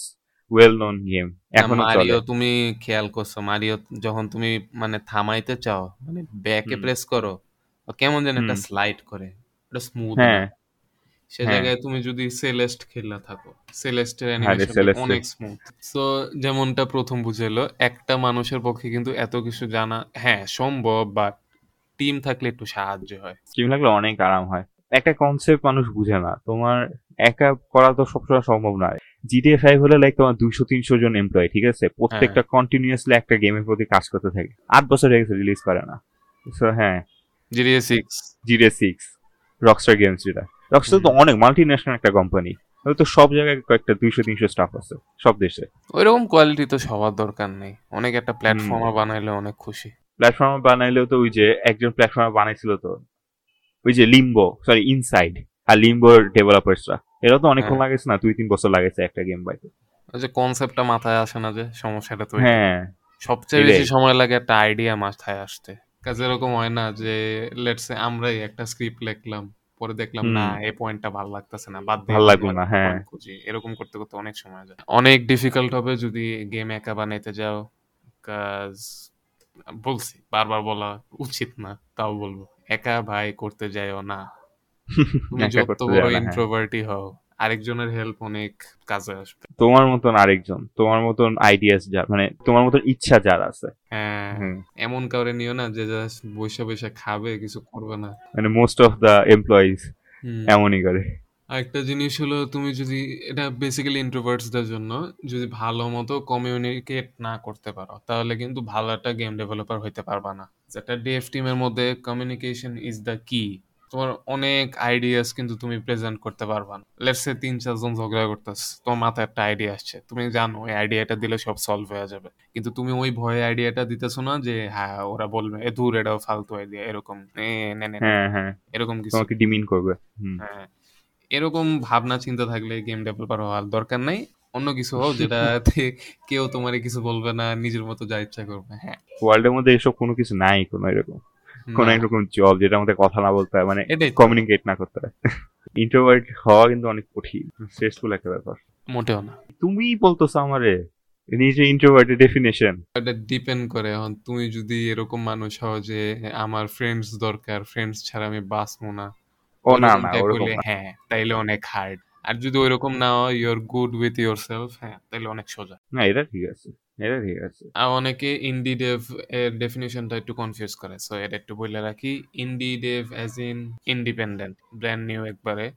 [SPEAKER 1] well known game এখনও
[SPEAKER 2] মারিও তুমি খেয়াল করছ মারিও যখন তুমি মানে থামাইতে চাও মানে ব্যাকে। প্রেস করো কেমন যেন একটা স্লাইড করে এটা স্মুথ
[SPEAKER 1] হ্যাঁ।
[SPEAKER 2] সে
[SPEAKER 1] হ্যাঁ।
[SPEAKER 2] জায়গায় তুমি যদি সেলেস্ট খেলা থাকো সেলেস্টের
[SPEAKER 1] হ্যাঁ
[SPEAKER 2] অ্যানিমেশন অনেক স্মুথ সো যেমনটা প্রথম বুঝেলো একটা মানুষের পক্ষে কিন্তু এত কিছু জানা হ্যাঁ সম্ভব বাট টিম থাকলে একটু সাহায্য হয়।
[SPEAKER 1] টিম লাগলে অনেক আরাম হয়। একটা কনসেপ্ট মানুষ বুঝে না। তোমার একা করা তো সবসময় সম্ভব নয়। জিটিএ ফাইভ হলে লাইক তোমার দুইশো তিনশো জন এমপ্লয় ঠিক আছে? প্রত্যেকটা কন্টিনিউয়াসলি একটা গেমের প্রতি কাজ করতে থাকে। আট বছর হয়ে গেছে রিলিজ করে না। সো হ্যাঁ।
[SPEAKER 2] GTA six
[SPEAKER 1] GTA six Rockstar Games যেটা। রকস্টার তো অনেক মাল্টি ন্যাশনাল একটা কোম্পানি তো সব জায়গায় কয়েকটা দুইশো তিনশো স্টাফ আছে সব দেশে।
[SPEAKER 2] ওইরকম কোয়ালিটি তো সবার দরকার নেই। অনেক একটা প্ল্যাটফর্মার বানাইলে অনেক খুশি।
[SPEAKER 1] প্ল্যাটফর্ম বানাইলেও তো ওই যে একজন প্ল্যাটফর্ম বানাইছিল তো ওই যে লিম্বো সরি ইনসাইড আর লিম্বোর ডেভেলপার্সরা এরা তো অনেকক্ষণ
[SPEAKER 2] হ্যাঁ।
[SPEAKER 1] লাগেছে না দুই তিন বছর লাগেছে একটা গেম বাইতে
[SPEAKER 2] ওই যে কনসেপ্টটা মাথায় আসে না যে সমস্যাটা তো
[SPEAKER 1] হ্যাঁ
[SPEAKER 2] সবচেয়ে বেশি সময় লাগে একটা আইডিয়া মাথায় আসতে। কাজে এরকম হয় না যে লেটস আমরাই একটা স্ক্রিপ্ট লিখলাম। পরে দেখলাম না এই পয়েন্টটা ভালো লাগতেছে না বাদ
[SPEAKER 1] ভালো লাগল না, হ্যাঁ।
[SPEAKER 2] খুঁজি। এরকম করতে করতে অনেক সময় যায়। অনেক ডিফিকাল্ট হবে যদি গেম একা বানাইতে যাও কাজ বলছি বারবার বলা উচিত না তাও বলব। একা ভাই করতে যাইও না। যত বড়
[SPEAKER 1] না, হ্যাঁ।
[SPEAKER 2] ইন্ট্রোভার্টই হও। আরেকজনের হেল্প অনেক কাজে আসবে।
[SPEAKER 1] তোমার মতন আরেকজন তোমার মতন আইডিয়াস যার মানে তোমার মতন ইচ্ছা যার আছে।
[SPEAKER 2] হ্যাঁ। এমন কাউরে নিও না যে জাস্ট বসে বসে খাবে কিছু করবে না।
[SPEAKER 1] মানে মোস্ট অফ দা এমপ্লয়িজ এমনই করে।
[SPEAKER 2] আরেকটা জিনিস হলো তুমি যদি এটা বেসিক্যালি ইন্ট্রোভার্টসদের জন্য যদি ভালো মতো কমিউনিকেট না করতে পারো তাহলে কিন্তু ভালো একটা গেম ডেভেলপার হইতে পারবা না। যেটা ডিএফ টিমের মধ্যে কমিউনিকেশন ইজ দ্য কি তোমার অনেক আইডিয়াস কিন্তু তুমি প্রেজেন্ট করতে পারবা না। লেটস তিন চারজন ঝগড়া করতেছ তোমার মাথায় একটা আইডিয়া আসছে। তুমি জানো ওই আইডিয়াটা দিলে সব সলভ হয়ে যাবে। কিন্তু তুমি ওই ভয়ে আইডিয়াটা দিতেছো না যে হ্যাঁ ওরা বলবে এ দূর এটাও ফালতু আইডিয়া এরকম
[SPEAKER 1] হ্যাঁ হ্যাঁ।
[SPEAKER 2] এরকম কিছু।
[SPEAKER 1] তোমাকে ডিমিন করবে।
[SPEAKER 2] হ্যাঁ। এরকম ভাবনা চিন্তা থাকলে গেম ডেভেলপার হওয়ার দরকার নাই। অন্য কিছু হোক যেটাতে কেউ তোমারে কিছু বলবে না নিজের মতো যা ইচ্ছা করবে। হ্যাঁ।
[SPEAKER 1] ওয়ার্ল্ডের মধ্যে এসব কোনো কিছু নাই কোনো এরকম। কোনো
[SPEAKER 2] না,
[SPEAKER 1] এরকম জব যেটার মধ্যে কথা না বলতে হয় মানে কমিউনিকেট না করতে হয়। ইন্ট্রোভার্ট হওয়া কিন্তু অনেক কঠিন স্ট্রেসফুল একটা ব্যাপার।
[SPEAKER 2] মোটেও না।
[SPEAKER 1] তুমি বলতেছো আমারে নিজে ইন্ট্রোভার্টের ডেফিনেশন
[SPEAKER 2] এটা ডিপেন্ড করে এখন তুমি যদি এরকম মানুষ হও যে আমার ফ্রেন্ডস দরকার ফ্রেন্ডস ছাড়া আমি বাঁচবো না।
[SPEAKER 1] ও না না ওরকম
[SPEAKER 2] হ্যাঁ তাইলে অনেক হার্ড আর যদি ওইরকম না হয় your good with yourself হ্যাঁ তাইলে অনেক সোজা।
[SPEAKER 1] না এটা ঠিক আছে। এটা ঠিক আছে।
[SPEAKER 2] অনেকে ইন্ডি ডেভ এর ডেফিনিশনটা একটু কনফিউজ করে। সো এটা একটু বলে রাখি। Indie dev as in independent brand new একবারে।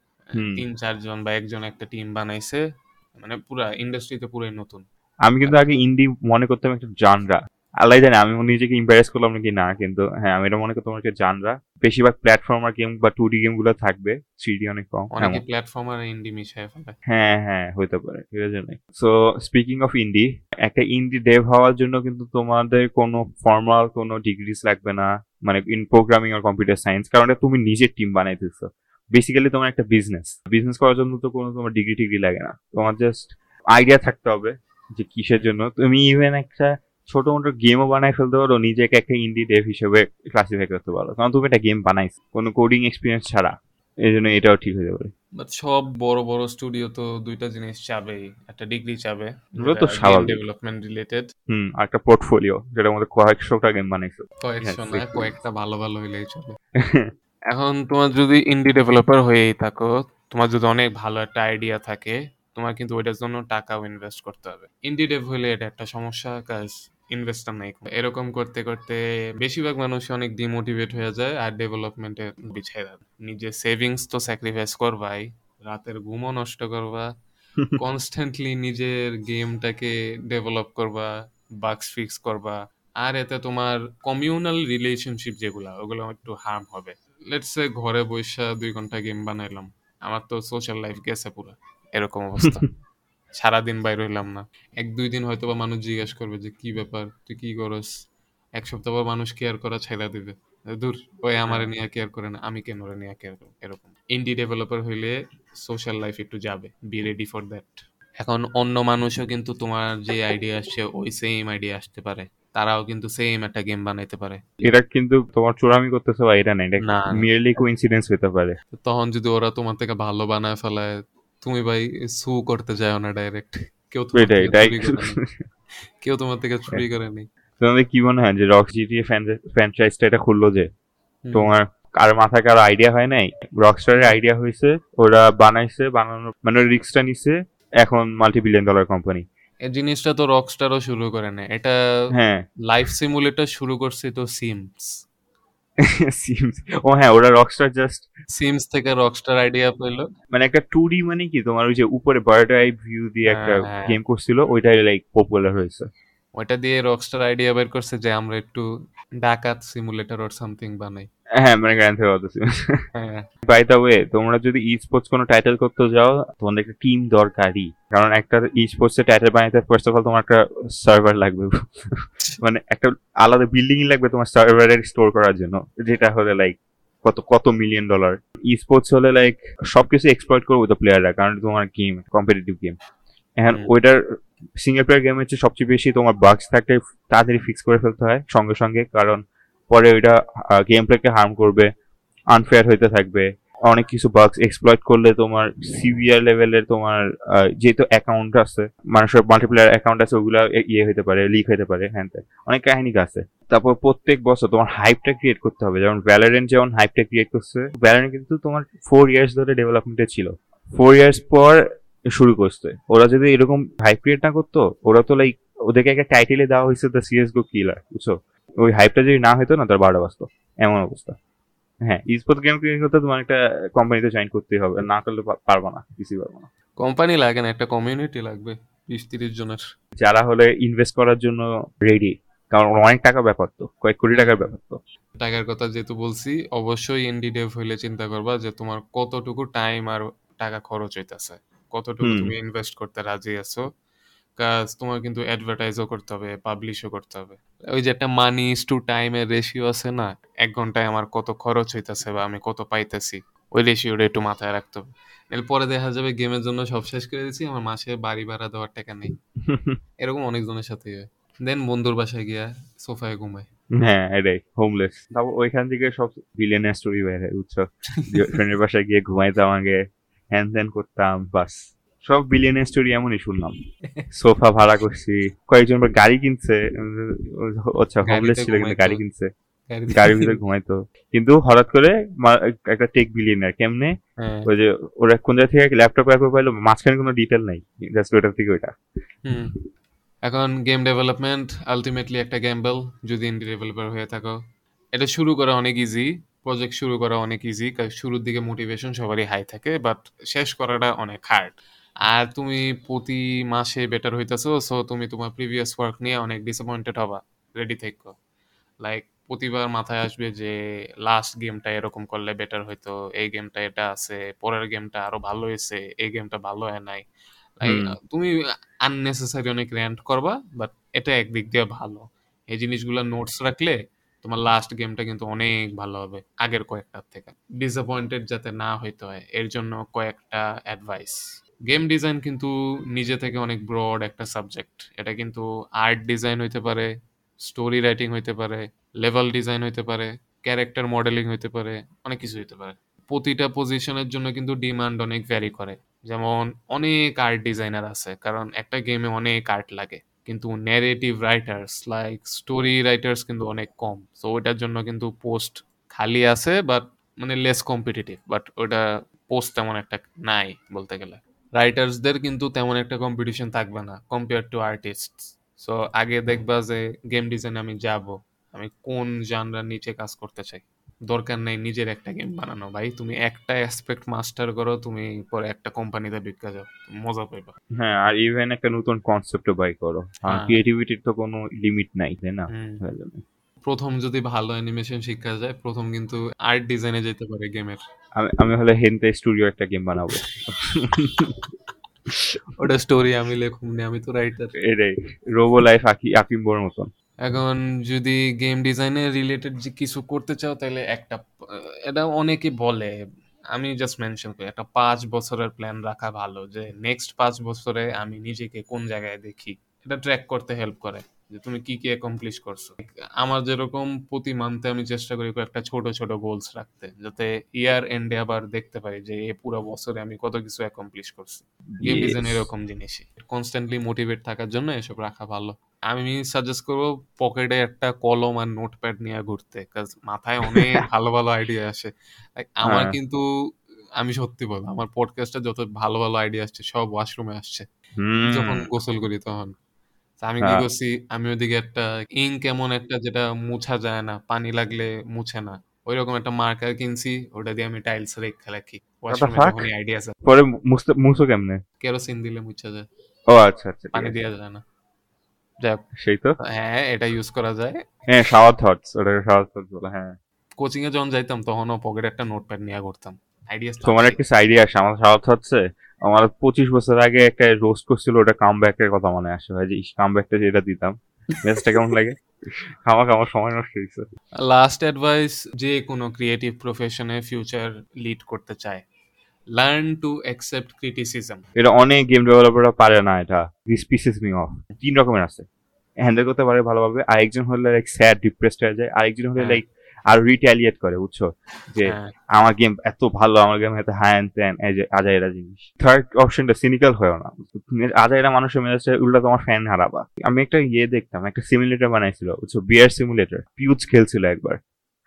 [SPEAKER 2] তিন চারজন বা একজন একটা টিম বানাইছে। মানে পুরা ইন্ডাস্ট্রিতে পুরাই নতুন।
[SPEAKER 1] আমি কিন্তু আগে ইন্ডি মনে করতাম একটা জানরা আল্লাহ জানে আমি নিজেকে ইম্পারেস করলাম নাকি না কিন্তু হ্যাঁ আমি এটা মনে করতাম তোমাকে জানরা বেশিরভাগ প্ল্যাটফর্মার গেম বা টু ডি গেমগুলো থাকবে থ্রি ডি অনেক কম
[SPEAKER 2] অনেকে
[SPEAKER 1] এমন।
[SPEAKER 2] ইন্ডি মিশায় ফেলে।
[SPEAKER 1] হ্যাঁ হ্যাঁ হইতে পারে ঠিক আছে সো স্পিকিং অফ ইন্ডি একটা ইন্ডি ডেভ হওয়ার জন্য কিন্তু তোমাদের কোনো ফর্মাল কোনো ডিগ্রিজ লাগবে না মানে ইন প্রোগ্রামিং আর কম্পিউটার সায়েন্স কারণ এটা তুমি নিজের টিম বানাইতেছো। বেসিক্যালি তোমার একটা বিজনেস বিজনেস করার জন্য তো কোনো তোমার ডিগ্রি টিগ্রি লাগে না। তোমার জাস্ট আইডিয়া থাকতে হবে যে কিসের জন্য। তুমি ইভেন একটা ছোট মোটো গেমও বানাই ফেলতে পারো নিজেকে একটা ইন্ডি ডেভ হিসেবে ক্লাসিফাই করতে পারো। কারণ তুমি একটা গেম বানাইছো কোনো কোডিং এক্সপিরিয়েন্স ছাড়া। এই জন্য এটাও ঠিক হয়ে যাবে।
[SPEAKER 2] সব বড় বড় স্টুডিও তো দুইটা জিনিস চাবেই। একটা ডিগ্রি চাবে
[SPEAKER 1] তো স্বাভাবিক।
[SPEAKER 2] ডেভেলপমেন্ট রিলেটেড
[SPEAKER 1] হুম আর একটা পোর্টফোলিও যেটার মধ্যে কয়েকশোটা গেম বানাইছো।
[SPEAKER 2] কয়েকশো না কয়েকটা ভালো ভালো হইলেই চলে। এখন তোমার যদি ইন্ডি ডেভেলপার হয়েই থাকো তোমার যদি অনেক ভালো একটা আইডিয়া থাকে তোমার কিন্তু ওইটার জন্য টাকাও ইনভেস্ট করতে হবে। ইন্ডি ডেভ হইলে এটা একটা সমস্যা কাজ ইনভেস্টার নাই এরকম করতে করতে বেশিরভাগ মানুষ অনেক ডিমোটিভেট হয়ে যায় আর ডেভেলপমেন্টে বিছাই দেয়। নিজের সেভিংস তো স্যাক্রিফাইস করবাই রাতের ঘুমও নষ্ট করবা কনস্ট্যান্টলি নিজের গেমটাকে ডেভেলপ করবা বাগস ফিক্স করবা আর এতে তোমার কমিউনাল রিলেশনশিপ যেগুলা ওগুলো একটু হার্ম হবে। লেটস সে ঘরে বসে দুই ঘণ্টা গেম বানাইলাম আমার তো সোশ্যাল লাইফ গেছে পুরো। এরকম অবস্থা। সারাদিন বাইরে হইলাম না। এক দুই দিন হয়তো বা মানুষ জিজ্ঞেস করবে যে কি ব্যাপার? তুই কি করস? এক সপ্তাহ পর মানুষ কেয়ার করা ছেড়ে দিবে। দূর ওই আমার নিয়ে কেয়ার করে না আমি কেন ওরে নিয়ে কেয়ার করব? এরকম। ইন্ডি ডেভেলপার হইলে সোশ্যাল লাইফ একটু যাবে। বি রেডি ফর দ্যাট এখন অন্য মানুষও কিন্তু তোমার যে আইডিয়া আসছে ওই সেম আইডিয়া আসতে পারে। তারাও কিন্তু সেম একটা গেম বানাইতে পারে।
[SPEAKER 1] এটা কিন্তু তোমার চোরামি করতেছে বা এটা না এটা। মিয়ারলি কোইন্সিডেন্স হতে পারে।
[SPEAKER 2] তখন যদি ওরা তোমার থেকে ভালো বানায় ফেলায় তুমি ভাই সু করতে যাও না ডাইরেক্ট কেউ তোমার
[SPEAKER 1] এটাই
[SPEAKER 2] থেকে চুরি করে নাই। কেউ তোমার
[SPEAKER 1] তোমাদের কি মনে হয় যে রক জিটিএ ফ্র্যাঞ্চাইজটা এটা খুললো যে? তোমার কারও মাথায় কারও আইডিয়া হয় নাই? রকস্টারের আইডিয়া হয়েছে ওরা বানাইছে বানানোর মানে রিক্সটা নিছে এখন মাল্টি বিলিয়ন ডলার কোম্পানি
[SPEAKER 2] এই জিনিসটা তো রকস্টারও শুরু করে না এটা
[SPEAKER 1] হ্যাঁ।
[SPEAKER 2] লাইফ সিমুলেটর শুরু করছে তো সিমস
[SPEAKER 1] সিমস ও হ্যাঁ ওরা রকস্টার জাস্ট
[SPEAKER 2] সিমস থেকে রকস্টার আইডিয়া পেল।
[SPEAKER 1] মানে একটা টু ডি মানে কি তোমার ওই যে উপরে বার্ড আই ভিউ দিয়ে একটা
[SPEAKER 2] হ্যাঁ, হ্যাঁ।
[SPEAKER 1] গেম করছিল ওইটাই লাইক পপুলার হয়েছে।
[SPEAKER 2] ওইটা দিয়ে রকস্টার আইডিয়া বের করছে যে আমরা একটু ডাকাত সিমুলেটর অর সামথিং বানাই।
[SPEAKER 1] হ্যাঁ মানে গ্র্যান্ড থেকে কথা
[SPEAKER 2] হ্যাঁ।
[SPEAKER 1] বাই দ্য ওয়ে তোমরা যদি ই স্পোর্টস কোনো টাইটেল করতে যাও তোমাদের একটা টিম দরকারই। কারণ একটা ই স্পোর্টস এর টাইটেল বানাইতে ফার্স্ট অফ অল তোমার একটা সার্ভার লাগবে। মানে একটা আলাদা বিল্ডিং লাগবে তোমার সার্ভারের স্টোর করার জন্য। যেটা হলে লাইক কত কত মিলিয়ন ডলার ই স্পোর্টস হলে লাইক সবকিছু এক্সপ্লয়েট করবে তো প্লেয়াররা কারণ তোমার গেম কম্পিটিটিভ গেম এখন। ওইটার সিঙ্গেল প্লেয়ার গেম হচ্ছে সবচেয়ে বেশি তোমার বাগস থাকলে তাড়াতাড়ি ফিক্স করে ফেলতে হয় সঙ্গে সঙ্গে। কারণ পরে ওইটা গেম প্লেকে হার্ম করবে আনফেয়ার হইতে থাকবে। অনেক কিছু বাগস এক্সপ্লয়েট করলে তোমার সিভিয়ার লেভেলের তোমার যেহেতু অ্যাকাউন্ট আছে মানুষের মাল্টিপ্লেয়ার অ্যাকাউন্ট আছে, ওগুলা ইয়ে হতে পারে লিক হতে পারে হ্যাঁ অনেক কাহিনী আছে। তারপর প্রত্যেক বছর তোমার হাইপটা ক্রিয়েট করতে হবে। যেমন ভ্যালোরেন্ট যেমন হাইপটা ক্রিয়েট করছে ভ্যালোরেন্ট কিন্তু তোমার ফোর ইয়ার্স ধরে ডেভেলপমেন্টে ছিল। ফোর ইয়ার্স পর শুরু করছে। ওরা যদি এরকম হাইপ ক্রিয়েট না করতো, ওরা তো লাইক ওদেরকে একটা টাইটেলে দেওয়া হয়েছে দ্য সিএস গো কিলার বুঝছ? ওই হাইপটা যদি না হতো না তার বারোটা বাজতো। এমন অবস্থা। হ্যাঁ স্পোর্টস গেম ক্রিয়েট করতে তোমার একটা কোম্পানিতে জয়েন করতেই হবে। না করলে পারব না কিছুই পারব না।
[SPEAKER 2] কোম্পানি লাগে না একটা কমিউনিটি লাগবে বিশ তিরিশ জনের।
[SPEAKER 1] যারা হলে ইনভেস্ট করার জন্য রেডি কারণ অনেক টাকা ব্যাপার তো কয়েক কোটি টাকার ব্যাপার তো
[SPEAKER 2] টাকার কথা যেহেতু বলছি অবশ্যই ইন্ডি ডেভ হইলে চিন্তা করবা যে তোমার কতটুকু টাইম আর টাকা খরচ হইতাছে। কতটুকু তুমি ইনভেস্ট করতে রাজি আছো? কাজ তোমার কিন্তু অ্যাডভার্টাইজও করতে হবে পাবলিশও করতে হবে। ওই যে একটা মানি ইস টু টাইমের রেশিও আছে না এক ঘন্টায় আমার কত খরচ হইতাছে বা আমি কত পাইতেছি ওই রেশিওটা একটু মাথায় রাখতে হবে। এরপরে দেখা যাবে গেমের জন্য সব শেষ করে দিচ্ছি আমার মাসে বাড়ি ভাড়া দেওয়ার টাকা নেই। এরকম অনেকজনের সাথে হয়। দেন বন্ধুর বাসায় গিয়া সোফায় ঘুমায়
[SPEAKER 1] হ্যাঁ এটাই হোমলেস তারপর ওইখান থেকে সব ভিলেনের স্টোরি বের হয় বুঝছ? ফ্রেন্ডের বাসায় গিয়ে ঘুমাইতাম আগে হ্যান ত্যান করতাম বাস। সব বিলিয়ন স্টোরি এমনই শুনলাম। সোফা ভাড়া করছি কয়েকজন গাড়ি কিনছে আচ্ছা হোমলেস ছিল কিন্তু গাড়ি কিনছে। গাড়ির ভিতরে ঘুমাইতো। কিন্তু হঠাৎ করে একটা টেক বিলিয়নার কেমনে?
[SPEAKER 2] হ্যাঁ।
[SPEAKER 1] ওই যে ওরা কোন জায়গা থেকে ল্যাপটপ অ্যাপে পাইলো মাঝখানে কোনো ডিটেল নাই জাস্ট ওইটার থেকে ওইটা।
[SPEAKER 2] এখন গেম ডেভেলপমেন্ট আলটিমেটলি একটা গ্যাম্বল যদি ইন্ডি ডেভেলপার হয়ে থাকো। এটা শুরু করা অনেক ইজি প্রজেক্ট শুরু করা অনেক ইজি কারণ শুরুর দিকে মোটিভেশন সবারই হাই থাকে বাট শেষ করাটা অনেক হার্ড আর তুমি প্রতি মাসে বেটার হইতেছো সো তুমি তোমার প্রিভিয়াস ওয়ার্ক নিয়ে অনেক ডিসঅ্যাপয়েন্টেড হবা রেডি থেকো। লাইক প্রতিবার মাথায় আসবে যে লাস্ট গেমটা এরকম করলে বেটার হইতো এই গেমটা এটা আছে পরের গেমটা আরও ভালো হয়েছে এই গেমটা ভালো হয় নাই। তুমি আননেসেসারি অনেক র্যান্ট করবা বাট এটা একদিক দিয়ে ভালো। এই জিনিসগুলো নোটস রাখলে তোমার লাস্ট গেমটা কিন্তু অনেক ভালো হবে আগের কয়েকটার থেকে। ডিসঅ্যাপয়েন্টেড যাতে না হইতে হয় এর জন্য কয়েকটা অ্যাডভাইস গেম ডিজাইন কিন্তু নিজে থেকে অনেক ব্রড একটা সাবজেক্ট এটা কিন্তু আর্ট ডিজাইন হইতে পারে স্টোরি রাইটিং হইতে পারে লেভেল ডিজাইন হইতে পারে ক্যারেক্টার মডেলিং হইতে পারে, অনেক কিছু হইতে পারে। প্রতিটা পজিশনের জন্য কিন্তু ডিমান্ড অনেক ভ্যারি করে। যেমন অনেক আর্ট ডিজাইনার আছে, কারণ একটা গেমে অনেক আর্ট লাগে। কিন্তু narrative writers like story writers কিন্তু অনেক কম। সো ওইটার জন্য কিন্তু পোস্ট খালি আছে বাট মানে লেস কম্পিটিটিভ বাট ওটা পোস্ট তেমন একটা নাই বলতে গেলে। রাইটার্সদের কিন্তু তেমন একটা কম্পিটিশন থাকবে না কম্পেয়ার টু আর্টিস্ট সো আগে দেখবা যে গেম ডিজাইনে আমি যাব আমি কোন জানরার নিচে কাজ করতে চাই? দরকার নেই নিজের একটা গেম বানানো। ভাই তুমি একটা অ্যাসপেক্ট মাস্টার করো তুমি পরে একটা কোম্পানিতে ঢুকে যাও মজা পাইবা।
[SPEAKER 1] হ্যাঁ আর ইভেন একটা নতুন কনসেপ্ট বাই করো। আর
[SPEAKER 2] হ্যাঁ।
[SPEAKER 1] ক্রিয়েটিভিটির তো কোনো লিমিট নাই তাই না?
[SPEAKER 2] প্রথম যদি ভালো অ্যানিমেশন শিক্ষা যায় প্রথম কিন্তু আর্ট ডিজাইনে যেতে পারে গেমের
[SPEAKER 1] আমি আমি হলে হেনতে স্টুডিও একটা গেম বানাবো।
[SPEAKER 2] ওটা স্টোরি আমি লেখুম নি, আমি তো রাইটার
[SPEAKER 1] এটাই রোবো লাইফ আকি আকিম্বোর মতন।
[SPEAKER 2] এখন যদি গেম ডিজাইনে রিলেটেড যে কিছু করতে চাও তাহলে একটা এটা অনেকে বলে আমি জাস্ট মেনশন করি একটা পাঁচ বছরের প্ল্যান রাখা ভালো যে নেক্সট পাঁচ বছরে আমি নিজেকে কোন জায়গায় দেখি এটা ট্র্যাক করতে হেল্প করে। যে তুমি কি কি অ্যাকমপ্লিশ করছ? আমার যেরকম প্রতি মান্থে আমি চেষ্টা করি একটা ছোট ছোট গোলস রাখতে যাতে ইয়ার এন্ডে আবার দেখতে পারি যে এই পুরো বছরে আমি কত কিছু অ্যাকমপ্লিশ করছি। গেম. ডিজাইন এরকম জিনিসই। কনস্ট্যান্টলি মোটিভেট থাকার জন্য এসব রাখা ভালো। আমি সাজেস্ট করব পকেটে একটা কলম আর নোটপ্যাড নিয়ে ঘুরতে কাজ মাথায় অনেক ভালো ভালো আইডিয়া আসে। আমার
[SPEAKER 1] হ্যাঁ।
[SPEAKER 2] কিন্তু আমি সত্যি বল আমার পডকাস্টে যত ভালো ভালো আইডিয়া আসছে সব ওয়াশরুমে আসছে। যখন গোসল করি তখন। আমি কি
[SPEAKER 1] হ্যাঁ।
[SPEAKER 2] করছি? আমি ওদিকে একটা ইঙ্ক এমন একটা যেটা মুছা যায় না পানি লাগলে মুছে না। ওইরকম একটা মার্কার কিনছি ওটা দিয়ে আমি টাইলস রেখে রাখি। ওয়াশরুমে আইডিয়া আছে
[SPEAKER 1] পরে মুছো কেমনে?
[SPEAKER 2] কেরোসিন দিলে মুছা যায়।
[SPEAKER 1] ও আচ্ছা আচ্ছা
[SPEAKER 2] পানি। দেওয়া যায় না। যাক
[SPEAKER 1] সেই তো।
[SPEAKER 2] হ্যাঁ এটা ইউজ করা যায়।
[SPEAKER 1] হ্যাঁ শাওয়ার থটস ওটাকে শাওয়ার থটস বলে হ্যাঁ।
[SPEAKER 2] কোচিং এ যখন যাইতাম তখনও পকেটে একটা নোটপ্যাড নিয়ে ঘুরতাম আইডিয়া
[SPEAKER 1] তোমার একটা আইডিয়া আছে আমার শাওয়ার থটসে আমার পঁচিশ বছর আগে একটা রোস্ট করছিল ওটা কাম ব্যাকের কথা মনে আসে ভাই যে কাম ব্যাকটা যেটা দিতাম। মেসটা কেমন লাগে? খামা খামার সময় নষ্ট হয়েছে
[SPEAKER 2] লাস্ট অ্যাডভাইস যে কোনো ক্রিয়েটিভ প্রফেশনে ফিউচার লিড করতে চায় লার্ন টু অ্যাকসেপ্ট ক্রিটিসিজম
[SPEAKER 1] এটা অনেক গেম ডেভেলপাররা পারে না এটা দিস পিসেস মি অফ তিন রকমের আছে। হ্যান্ডেল করতে পারে ভালোভাবে আরেকজন হলে লাইক স্যাড ডিপ্রেসড হয়ে যায় আরেকজন হলে
[SPEAKER 2] হ্যাঁ।
[SPEAKER 1] লাইক আর রিট্যালিয়েট করে বুঝছ? যে
[SPEAKER 2] হ্যাঁ।
[SPEAKER 1] আমার গেম এত ভালো আমার গেম এত হ্যান ত্যান এই যে আজাইরা জিনিস। থার্ড অপশনটা সিনিক্যাল হয় না। আজাইরা মানুষের মেজাজটা উল্টা তোমার ফ্যান হারাবা। আমি একটা ইয়ে দেখতাম একটা সিমুলেটর বানাইছিল বুঝছ? বিয়ার সিমুলেটর পিউজ খেলছিল একবার।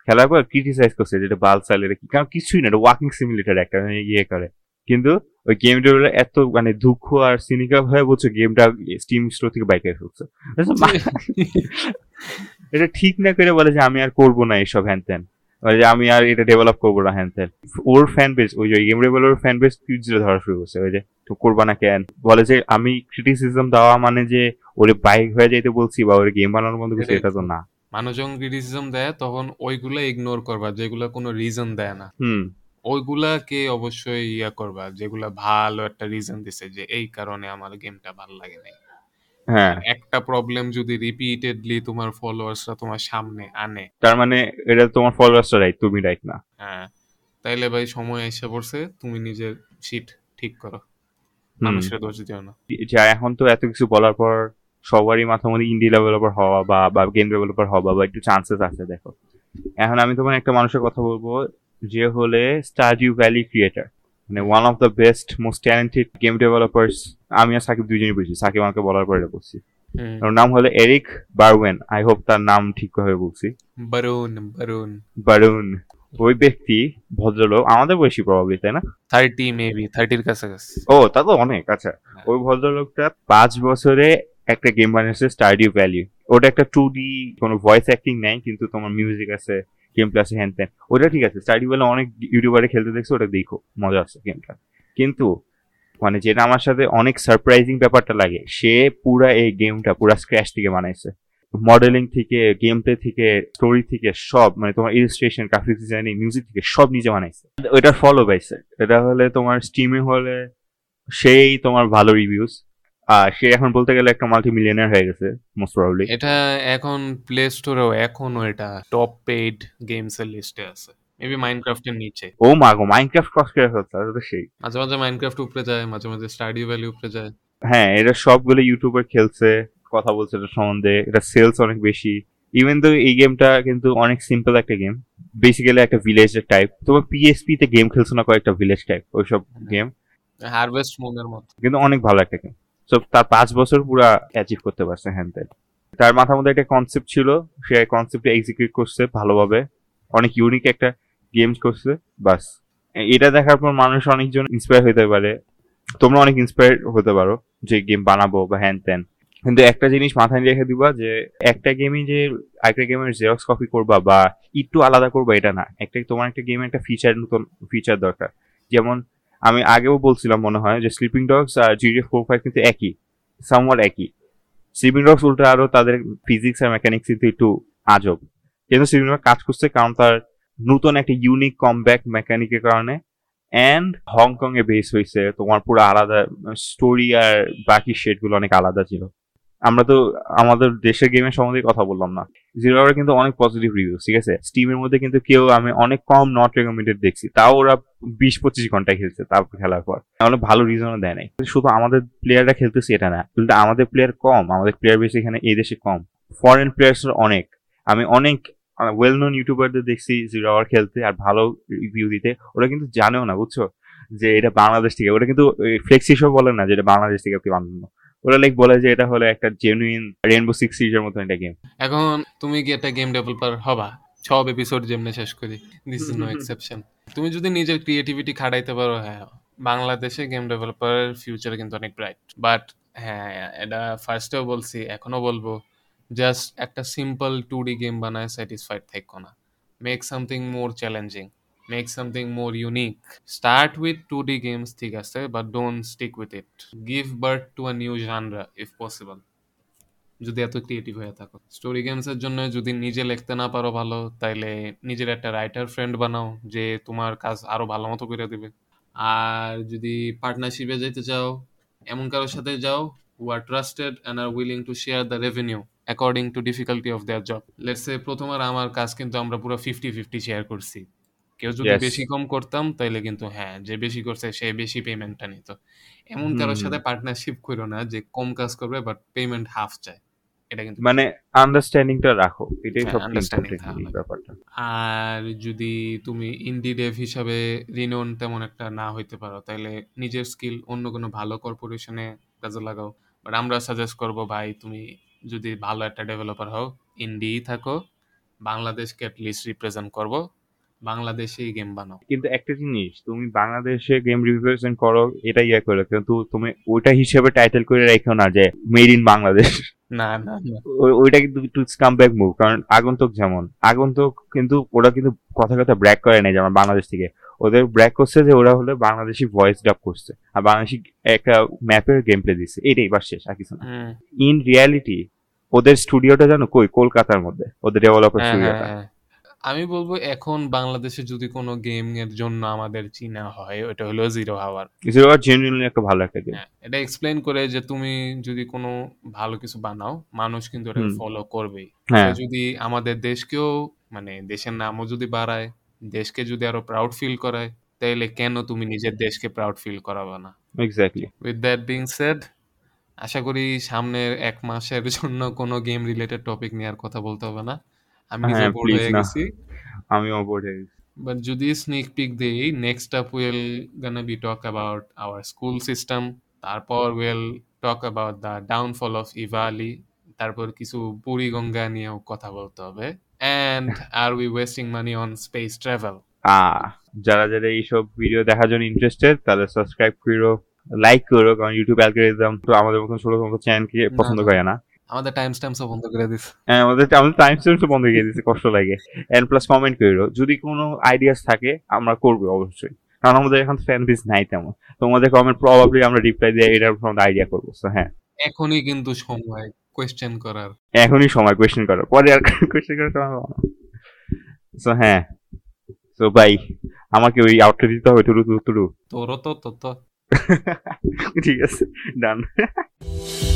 [SPEAKER 1] খেলার পর ক্রিটিসাইজ করছে যেটা বাল কি? কারণ কিছুই না এটা ওয়াকিং সিমুলেটর একটা মানে ইয়ে করে। কিন্তু ওই গেম ডেভেলপার এত মানে দুঃখ আর সিনিক্যাল হয়ে বলছে গেমটা স্টিম স্টোর থেকে বাইকে ফেলছে। এটা ঠিক না করে বলে যে আমি আর করব না এইসব হ্যান ত্যান। যে আমি আর এটা ডেভেলপ করব না হ্যান ত্যান। ওর ফ্যান বেস ওই যে গেম ডেভেলপার ফ্যান বেস পিউজে ধরা শুরু করছে। ওই যে তো করবা না কেন? বলে যে আমি ক্রিটিসিজম দেওয়া মানে যে ওরে বাইক হয়ে যাইতে বলছি বা ওরে গেম বানানোর বন্ধ করছি এটা তো না।
[SPEAKER 2] মানুষ যখন ক্রিটিসিজম দেয় তখন ওইগুলা ইগনোর করবা যেগুলা কোনো রিজন দেয় না।
[SPEAKER 1] হুম।
[SPEAKER 2] ওইগুলাকে অবশ্যই ইয়া করবা যেগুলা ভালো একটা রিজন দিছে যে এই কারণে আমার গেমটা ভালো লাগে নাই।
[SPEAKER 1] হ্যাঁ।
[SPEAKER 2] একটা প্রবলেম যদি রিপিটেডলি তোমার ফলোয়ার্সরা তোমার সামনে আনে।
[SPEAKER 1] তার মানে এটা তোমার ফলোয়ার্সটা রাইট তুমি রাইট না।
[SPEAKER 2] হ্যাঁ। তাইলে ভাই সময় এসে পড়ছে তুমি নিজের সিট ঠিক করো। মানুষের দোষ দিও না।
[SPEAKER 1] যা এখন তো এত কিছু বলার পর সবারই মাথা মধ্যে ইন্ডি ডেভেলপার হওয়া বা বা গেম ডেভেলপার হওয়া বা একটু চান্সেস আছে দেখো। এখন আমি তোমার একটা মানুষের কথা বলব যে হলে স্টাডিউ ভ্যালি ক্রিয়েটার মানে one of the best most talented game developers আমি আর সাকিব দুজনই বুঝছি সাকিব আমাকে বলার পরে বলছি। ওর নাম হলো এরিক বারওয়েন আই হোপ তার নাম ঠিকভাবে বলছি।
[SPEAKER 2] বারুন বারুন
[SPEAKER 1] বারুন ওই ব্যক্তি ভদ্রলোক আমাদের বয়সী প্রবাবলি তাই না?
[SPEAKER 2] থার্টি মেবি থার্টির কাছাকাছি।
[SPEAKER 1] ও তা তো অনেক আচ্ছা। ওই ভদ্রলোকটা পাঁচ বছরে একটা গেম বানিয়েছে স্টাডিও ভ্যালি ওটা একটা টু ডি কোনো ভয়েস অ্যাক্টিং নেই কিন্তু তোমার মিউজিক আছে গেম প্লে আছে হ্যান ত্যান ওটা ঠিক আছে স্টাডিও ভ্যালি অনেক ইউটিউবারে খেলতে দেখছ ওটা দেখো মজা আছে গেমটা কিন্তু মানে যেটা আমার সাথে অনেক সারপ্রাইজিং ব্যাপারটা লাগে। সে পুরা এই গেমটা পুরা স্ক্র্যাচ থেকে বানাইছে। মডেলিং থেকে গেম প্লে থেকে স্টোরি থেকে সব মানে তোমার ইলিস্ট্রেশন গ্রাফিক্স ডিজাইনিং মিউজিক থেকে সব নিজে বানাইছে। ওইটার ফলো পাইছে। এটা হলে তোমার স্টিমে হলে সেই তোমার ভালো রিভিউস আর সে এখন বলতে গেলে একটা মাল্টি মিলিয়নার হয়ে গেছে মোস্ট প্রবাবলি
[SPEAKER 2] এটা এখন প্লে স্টোরেও এখনও এটা টপ পেইড গেমস এর লিস্টে আছে। মেবি মাইনক্রাফটের নিচে
[SPEAKER 1] ও মা গো মাইনক্রাফট ক্রস করে ফেলছে তো সেই।
[SPEAKER 2] মাঝে মাঝে মাইনক্রাফট উপরে যায় মাঝে মাঝে স্টাডিও ভ্যালি উপরে যায়।
[SPEAKER 1] হ্যাঁ এটা সবগুলো ইউটিউবার খেলছে কথা বলছে এটা সম্বন্ধে এটা সেলস অনেক বেশি। ইভেন তো এই গেমটা কিন্তু অনেক সিম্পল একটা গেম বেসিক্যালি একটা ভিলেজের টাইপ তোমার পিএসপি তে গেম খেলছো না কয়েকটা ভিলেজ টাইপ ওইসব গেম
[SPEAKER 2] হারভেস্ট মুনের মতো।
[SPEAKER 1] কিন্তু অনেক ভালো একটা গেম সো তার পাঁচ বছর পুরা অ্যাচিভ করতে পারছে হ্যান ত্যান। তার মাথার মধ্যে একটা কনসেপ্ট ছিল সে কনসেপ্টে এক্সিকিউট করছে ভালোভাবে। অনেক ইউনিক একটা গেমস করছে, বাস। এটা দেখার পর মানুষ অনেকজন ইন্সপায়ার হতে পারে। তোমরা অনেক ইন্সপায়ার হতে পারো যে গেম বানাবো বা হ্যান ত্যান। কিন্তু একটা জিনিস মাথায় রেখে দিবা যে, একটা গেমই যে একটা গেমের জেরক্স কপি করবা বা একটু আলাদা করবা, এটা না। একটা তোমার একটা গেমে একটা ফিচার নতুন ফিচার দরকার। যেমন আমি আগেও বলছিলাম মনে হয় যে স্লিপিং ডগস আর জিডিএফ ফোর ফাইভ কিন্তু একই সামওয়ার একই। স্লিপিং ডগস উল্টা আরও তাদের ফিজিক্স আর মেকানিক্স কিন্তু একটু আজব। কিন্তু স্লিপিং ডগ কাজ করছে কারণ তার নতুন একটা ইউনিক কমব্যাক মেকানিকের কারণে। অ্যান্ড হংকং এ বেস হয়েছে, তোমার পুরো আলাদা স্টোরি আর বাকি শেডগুলো অনেক আলাদা ছিল। আমরা তো আমাদের দেশের গেমের সম্বন্ধে কথা বললাম না। জিরো আওয়ার কিন্তু অনেক পজিটিভ রিভিউ ঠিক আছে? স্টিমের মধ্যে কিন্তু কেউ আমি অনেক কম নট রেকমেন্ডেড দেখছি। তাও ওরা বিশ পঁচিশ ঘণ্টা খেলছে তারপর খেলার পর। তাহলে ভালো রিজনও দেয় নাই। শুধু আমাদের প্লেয়াররা খেলতেছে এটা না, কিন্তু আমাদের প্লেয়ার কম, আমাদের প্লেয়ার বেশি এখানে এই দেশে কম। ফরেন প্লেয়ার্স অনেক। আমি অনেক ওয়েল নোন ইউটিউবারদের দেখছি জিরো আওয়ার খেলতে আর ভালো রিভিউ দিতে ওরা কিন্তু জানেও না বুঝছ? যে এটা বাংলাদেশ থেকে ওরা কিন্তু ফ্লেক্সি শো বলে না যে এটা বাংলাদেশ থেকে আপনি বানানো। ওরা লাইক বলে যে এটা হলো একটা জেনুইন রেনবো সিক্স সিরিজের মতো একটা গেম
[SPEAKER 2] এখন তুমি কি একটা গেম ডেভেলপার হবা? সব এপিসোড যেমনি শেষ করি। দিস ইজ নো এক্সেপশন তুমি যদি নিজের ক্রিয়েটিভিটি খাটাইতে পারো হ্যাঁ বাংলাদেশে গেম ডেভেলপারের ফিউচার কিন্তু অনেক ব্রাইট বাট হ্যাঁ এটা ফার্স্টেও বলছি এখনও বলব। জাস্ট একটা সিম্পল টু ডি গেম বানায় স্যাটিসফাইড থাকো না। Make something more challenging make something more unique start with two D games ঠিক আছে but don't stick with it give birth to a new genre if possible যদি এত creative হয়ে থাকো। Story গেমসের জন্য যদি নিজে লিখতে না পারো ভালো, তাইলে নিজের একটা রাইটার ফ্রেন্ড বানাও, যে তোমার কাজ আরও ভালো মতো করে দেবে। আর যদি পার্টনারশিপে যেতে চাও, এমন কারোর সাথে যাও who are trusted and are willing to share the revenue according to difficulty of their job let's say প্রথমবার আমার কাজ কিন্তু আমরা পুরো ফিফটি ফিফটি শেয়ার করছি। কেউ যদি বেশি কম করতাম তাইলে কিন্তু হ্যাঁ যে বেশি করছে সে বেশি পেমেন্টটা নিত। এমন কারোর সাথে পার্টনারশিপ করো না যে কম কাজ করবে বাট পেমেন্ট হাফ চায়। এটা কিন্তু
[SPEAKER 1] মানে আন্ডারস্ট্যান্ডিংটা রাখো। এটাই
[SPEAKER 2] হ্যাঁ,
[SPEAKER 1] সবচেয়ে। ব্যাপারটা।
[SPEAKER 2] আর যদি তুমি ইন্ডি ডেভ হিসাবে রিনোন তেমন একটা না হইতে পারো তাহলে নিজের স্কিল অন্য কোনো ভালো কর্পোরেশনে কাজে লাগাও। বাট আমরা সাজেস্ট করব ভাই তুমি যদি ভালো একটা ডেভেলপার হও ইন্ডি থাকো বাংলাদেশকে অ্যাটলিস্ট রিপ্রেজেন্ট করব বাংলাদেশে গেম বানাও।
[SPEAKER 1] কিন্তু একটা জিনিস তুমি বাংলাদেশে গেম রিপ্রেজেন্ট করো এটা ইয়ে করো কিন্তু তুমি ওইটা হিসেবে টাইটেল করে রেখো না যে মেড ইন বাংলাদেশ
[SPEAKER 2] না না না।
[SPEAKER 1] ওই- ওইটা কিন্তু একটু কাম ব্যাক মুভ কারণ আগন্তুক যেমন আগন্তুক কিন্তু ওরা কিন্তু কথা কথা ব্র্যাক করে নাই যেমন বাংলাদেশ থেকে। ওদের ব্র্যাক করছে যে ওরা হলো বাংলাদেশি ভয়েস ডাব করছে। আর বাংলাদেশি একটা ম্যাপের গেম প্লে দিচ্ছে। এটাই বাস শেষ আর কিছু না। ইন রিয়ালিটি ওদের স্টুডিওটা জানো কই? কলকাতার মধ্যে। ওদের ডেভেলপার
[SPEAKER 2] হ্যাঁ হ্যাঁ
[SPEAKER 1] স্টুডিওটা
[SPEAKER 2] হ্যাঁ। আমি বলব এখন বাংলাদেশে যদি কোনো গেম এর জন্য আমাদের চিনা হয় ওটা হলো জিরো হাওয়ার
[SPEAKER 1] জিরো হাওয়ার জেনুইনলি একটা ভালো একটা গেম
[SPEAKER 2] হ্যাঁ এটা এক্সপ্লেন করে যে তুমি যদি কোনো ভালো কিছু বানাও মানুষ কিন্তু
[SPEAKER 1] হুম।
[SPEAKER 2] ফলো করবেই।
[SPEAKER 1] হ্যাঁ।
[SPEAKER 2] যদি আমাদের দেশকেও মানে দেশের নামও যদি বাড়ায় দেশকে যদি আরও প্রাউড ফিল করায় তাইলে কেন তুমি নিজের দেশকে প্রাউড ফিল করাবে না?
[SPEAKER 1] Exactly
[SPEAKER 2] with that being said আশা করি সামনের এক মাসের জন্য কোনো গেম রিলেটেড টপিক নিয়ে আর কথা বলতে হবে না। আমি নিজে
[SPEAKER 1] হ্যাঁ,
[SPEAKER 2] বোর্ড হয়ে গেছি।
[SPEAKER 1] আমিও বোর্ড হয়ে গেছি।
[SPEAKER 2] বাট যদি স্নিক পিক দেই next up will gonna be talk about our school system তারপর will talk about the downfall of Evaly তারপর কিছু বুড়িগঙ্গা নিয়েও কথা বলতে হবে। And are we wasting money on space travel
[SPEAKER 1] ah যারা যারা এইসব ভিডিও দেখার জন্য ইন্টারেস্টেড তাদের সাবস্ক্রাইব করো লাইক করো কারণ ইউটিউব অ্যালগোরিদম তো আমাদের মতন ছোট ছোট চ্যানেলকে পছন্দ। করে না।
[SPEAKER 2] আমাদের টাইম স্ট্যাম্পসও বন্ধ করে দিস।
[SPEAKER 1] হ্যাঁ আমাদের আমাদের টাইম তো বন্ধ করে দিচ্ছে কষ্ট লাগে। এন্ড প্লাস কমেন্ট করো। যদি কোনো আইডিয়াস থাকে আমরা করব অবশ্যই। কারণ আমাদের এখন ফ্যান বেস নাই তেমন। তোমাদের কমেন্ট প্রবাবলি আমরা রিপ্লাই দিয়ে এটার আইডিয়া করব হ্যাঁ।
[SPEAKER 2] এখনই কিন্তু সময়। কোয়েশ্চেন করার।
[SPEAKER 1] এখনই সময় কোয়েশ্চেন করার পরে আর কোয়েশ্চেন করার সময় সো হ্যাঁ। সো ভাই আমাকে ওই আউটটা দিতে হবে টুরু টুরু তোর
[SPEAKER 2] তোরও তো তো তো।
[SPEAKER 1] ঠিক আছে ডান